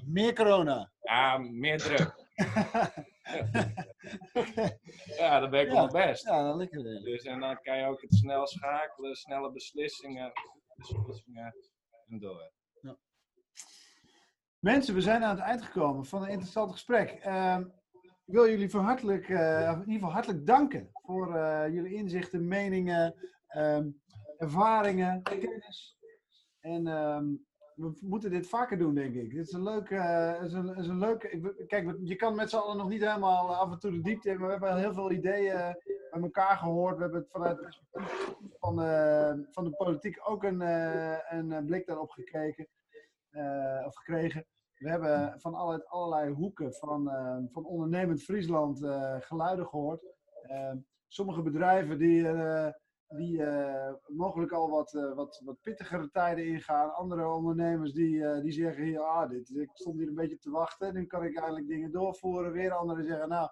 Meer corona. Ja, meer druk. Ja, ik Ja, wel best. Ja, dat lekker. weer. Dus, en dan kan je ook het snel schakelen, snelle beslissingen, beslissingen en door. Mensen, we zijn aan het eind gekomen van een interessant gesprek. Ehm, ik wil jullie voor hartelijk, eh, in ieder geval hartelijk danken voor eh, jullie inzichten, meningen, ehm, ervaringen, kennis. En ehm, we moeten dit vaker doen, denk ik. Dit is een leuke. eh, is een, is een leuke kijk, je kan met z'n allen nog niet helemaal eh, af en toe de diepte in, maar we hebben heel veel ideeën bij elkaar gehoord. We hebben het vanuit van, eh, van de politiek ook een, eh, een eh, blik daarop gekeken eh, of gekregen. We hebben van alle, allerlei hoeken van, eh, van ondernemend Friesland eh, geluiden gehoord. Eh, sommige bedrijven die, eh, die eh, mogelijk al wat, eh, wat, wat pittigere tijden ingaan. Andere ondernemers die, eh, die zeggen hier, ah, dit, ik stond hier een beetje te wachten. Nu kan ik eindelijk dingen doorvoeren. Weer anderen zeggen, nou,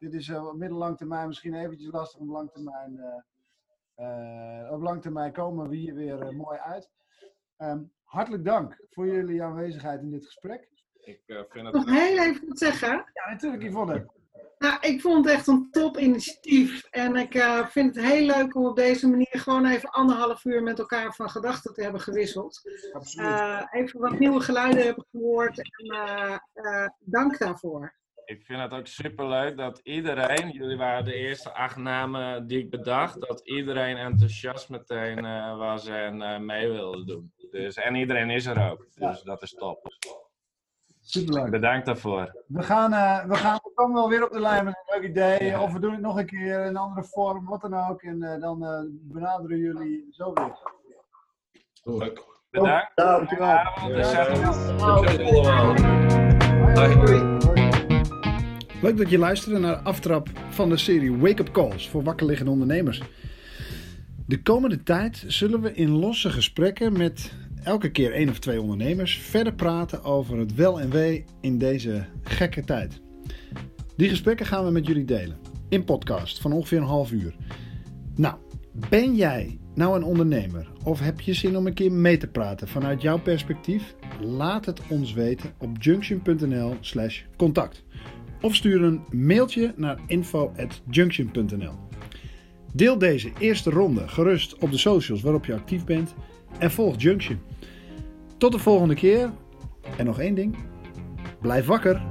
dit is op middellang termijn misschien eventjes lastig. Op lang termijn, eh, eh, op lang termijn komen we hier weer mooi uit. Ehm, hartelijk dank voor jullie aanwezigheid in dit gesprek. Ik eh, vind het Nog heel even wat zeggen. Ja, natuurlijk Yvonne. Nou, ik vond het echt een top initiatief. En ik eh, vind het heel leuk om op deze manier gewoon even anderhalf uur met elkaar van gedachten te hebben gewisseld. Eh, even wat nieuwe geluiden hebben gehoord. En eh, dank daarvoor. Ik vind het ook superleuk dat iedereen, jullie waren de eerste acht namen die ik bedacht, dat iedereen enthousiast meteen was en mee wilde doen. Dus, en iedereen is er ook, dus dat is top. Superleuk. Bedankt daarvoor. We gaan, eh, we gaan we komen wel weer op de lijn met een leuk idee. Of we doen het nog een keer in een andere vorm, wat dan ook. En eh, dan eh, benaderen jullie zo weer. Leuk. Bedankt. Dankjewel. Allemaal. Leuk dat je luisterde naar de aftrap van de serie Wake Up Calls voor wakkerliggende ondernemers. De komende tijd zullen we in losse gesprekken met elke keer één of twee ondernemers verder praten over het wel en wee in deze gekke tijd. Die gesprekken gaan we met jullie delen in podcast van ongeveer een half uur. Nou, ben jij nou een ondernemer of heb je zin om een keer mee te praten vanuit jouw perspectief? Laat het ons weten op junction.nl/slash contact of stuur een mailtje naar info@junction.nl. Deel deze eerste ronde gerust op de socials waarop je actief bent en volg Junction. Tot de volgende keer en nog één ding: blijf wakker.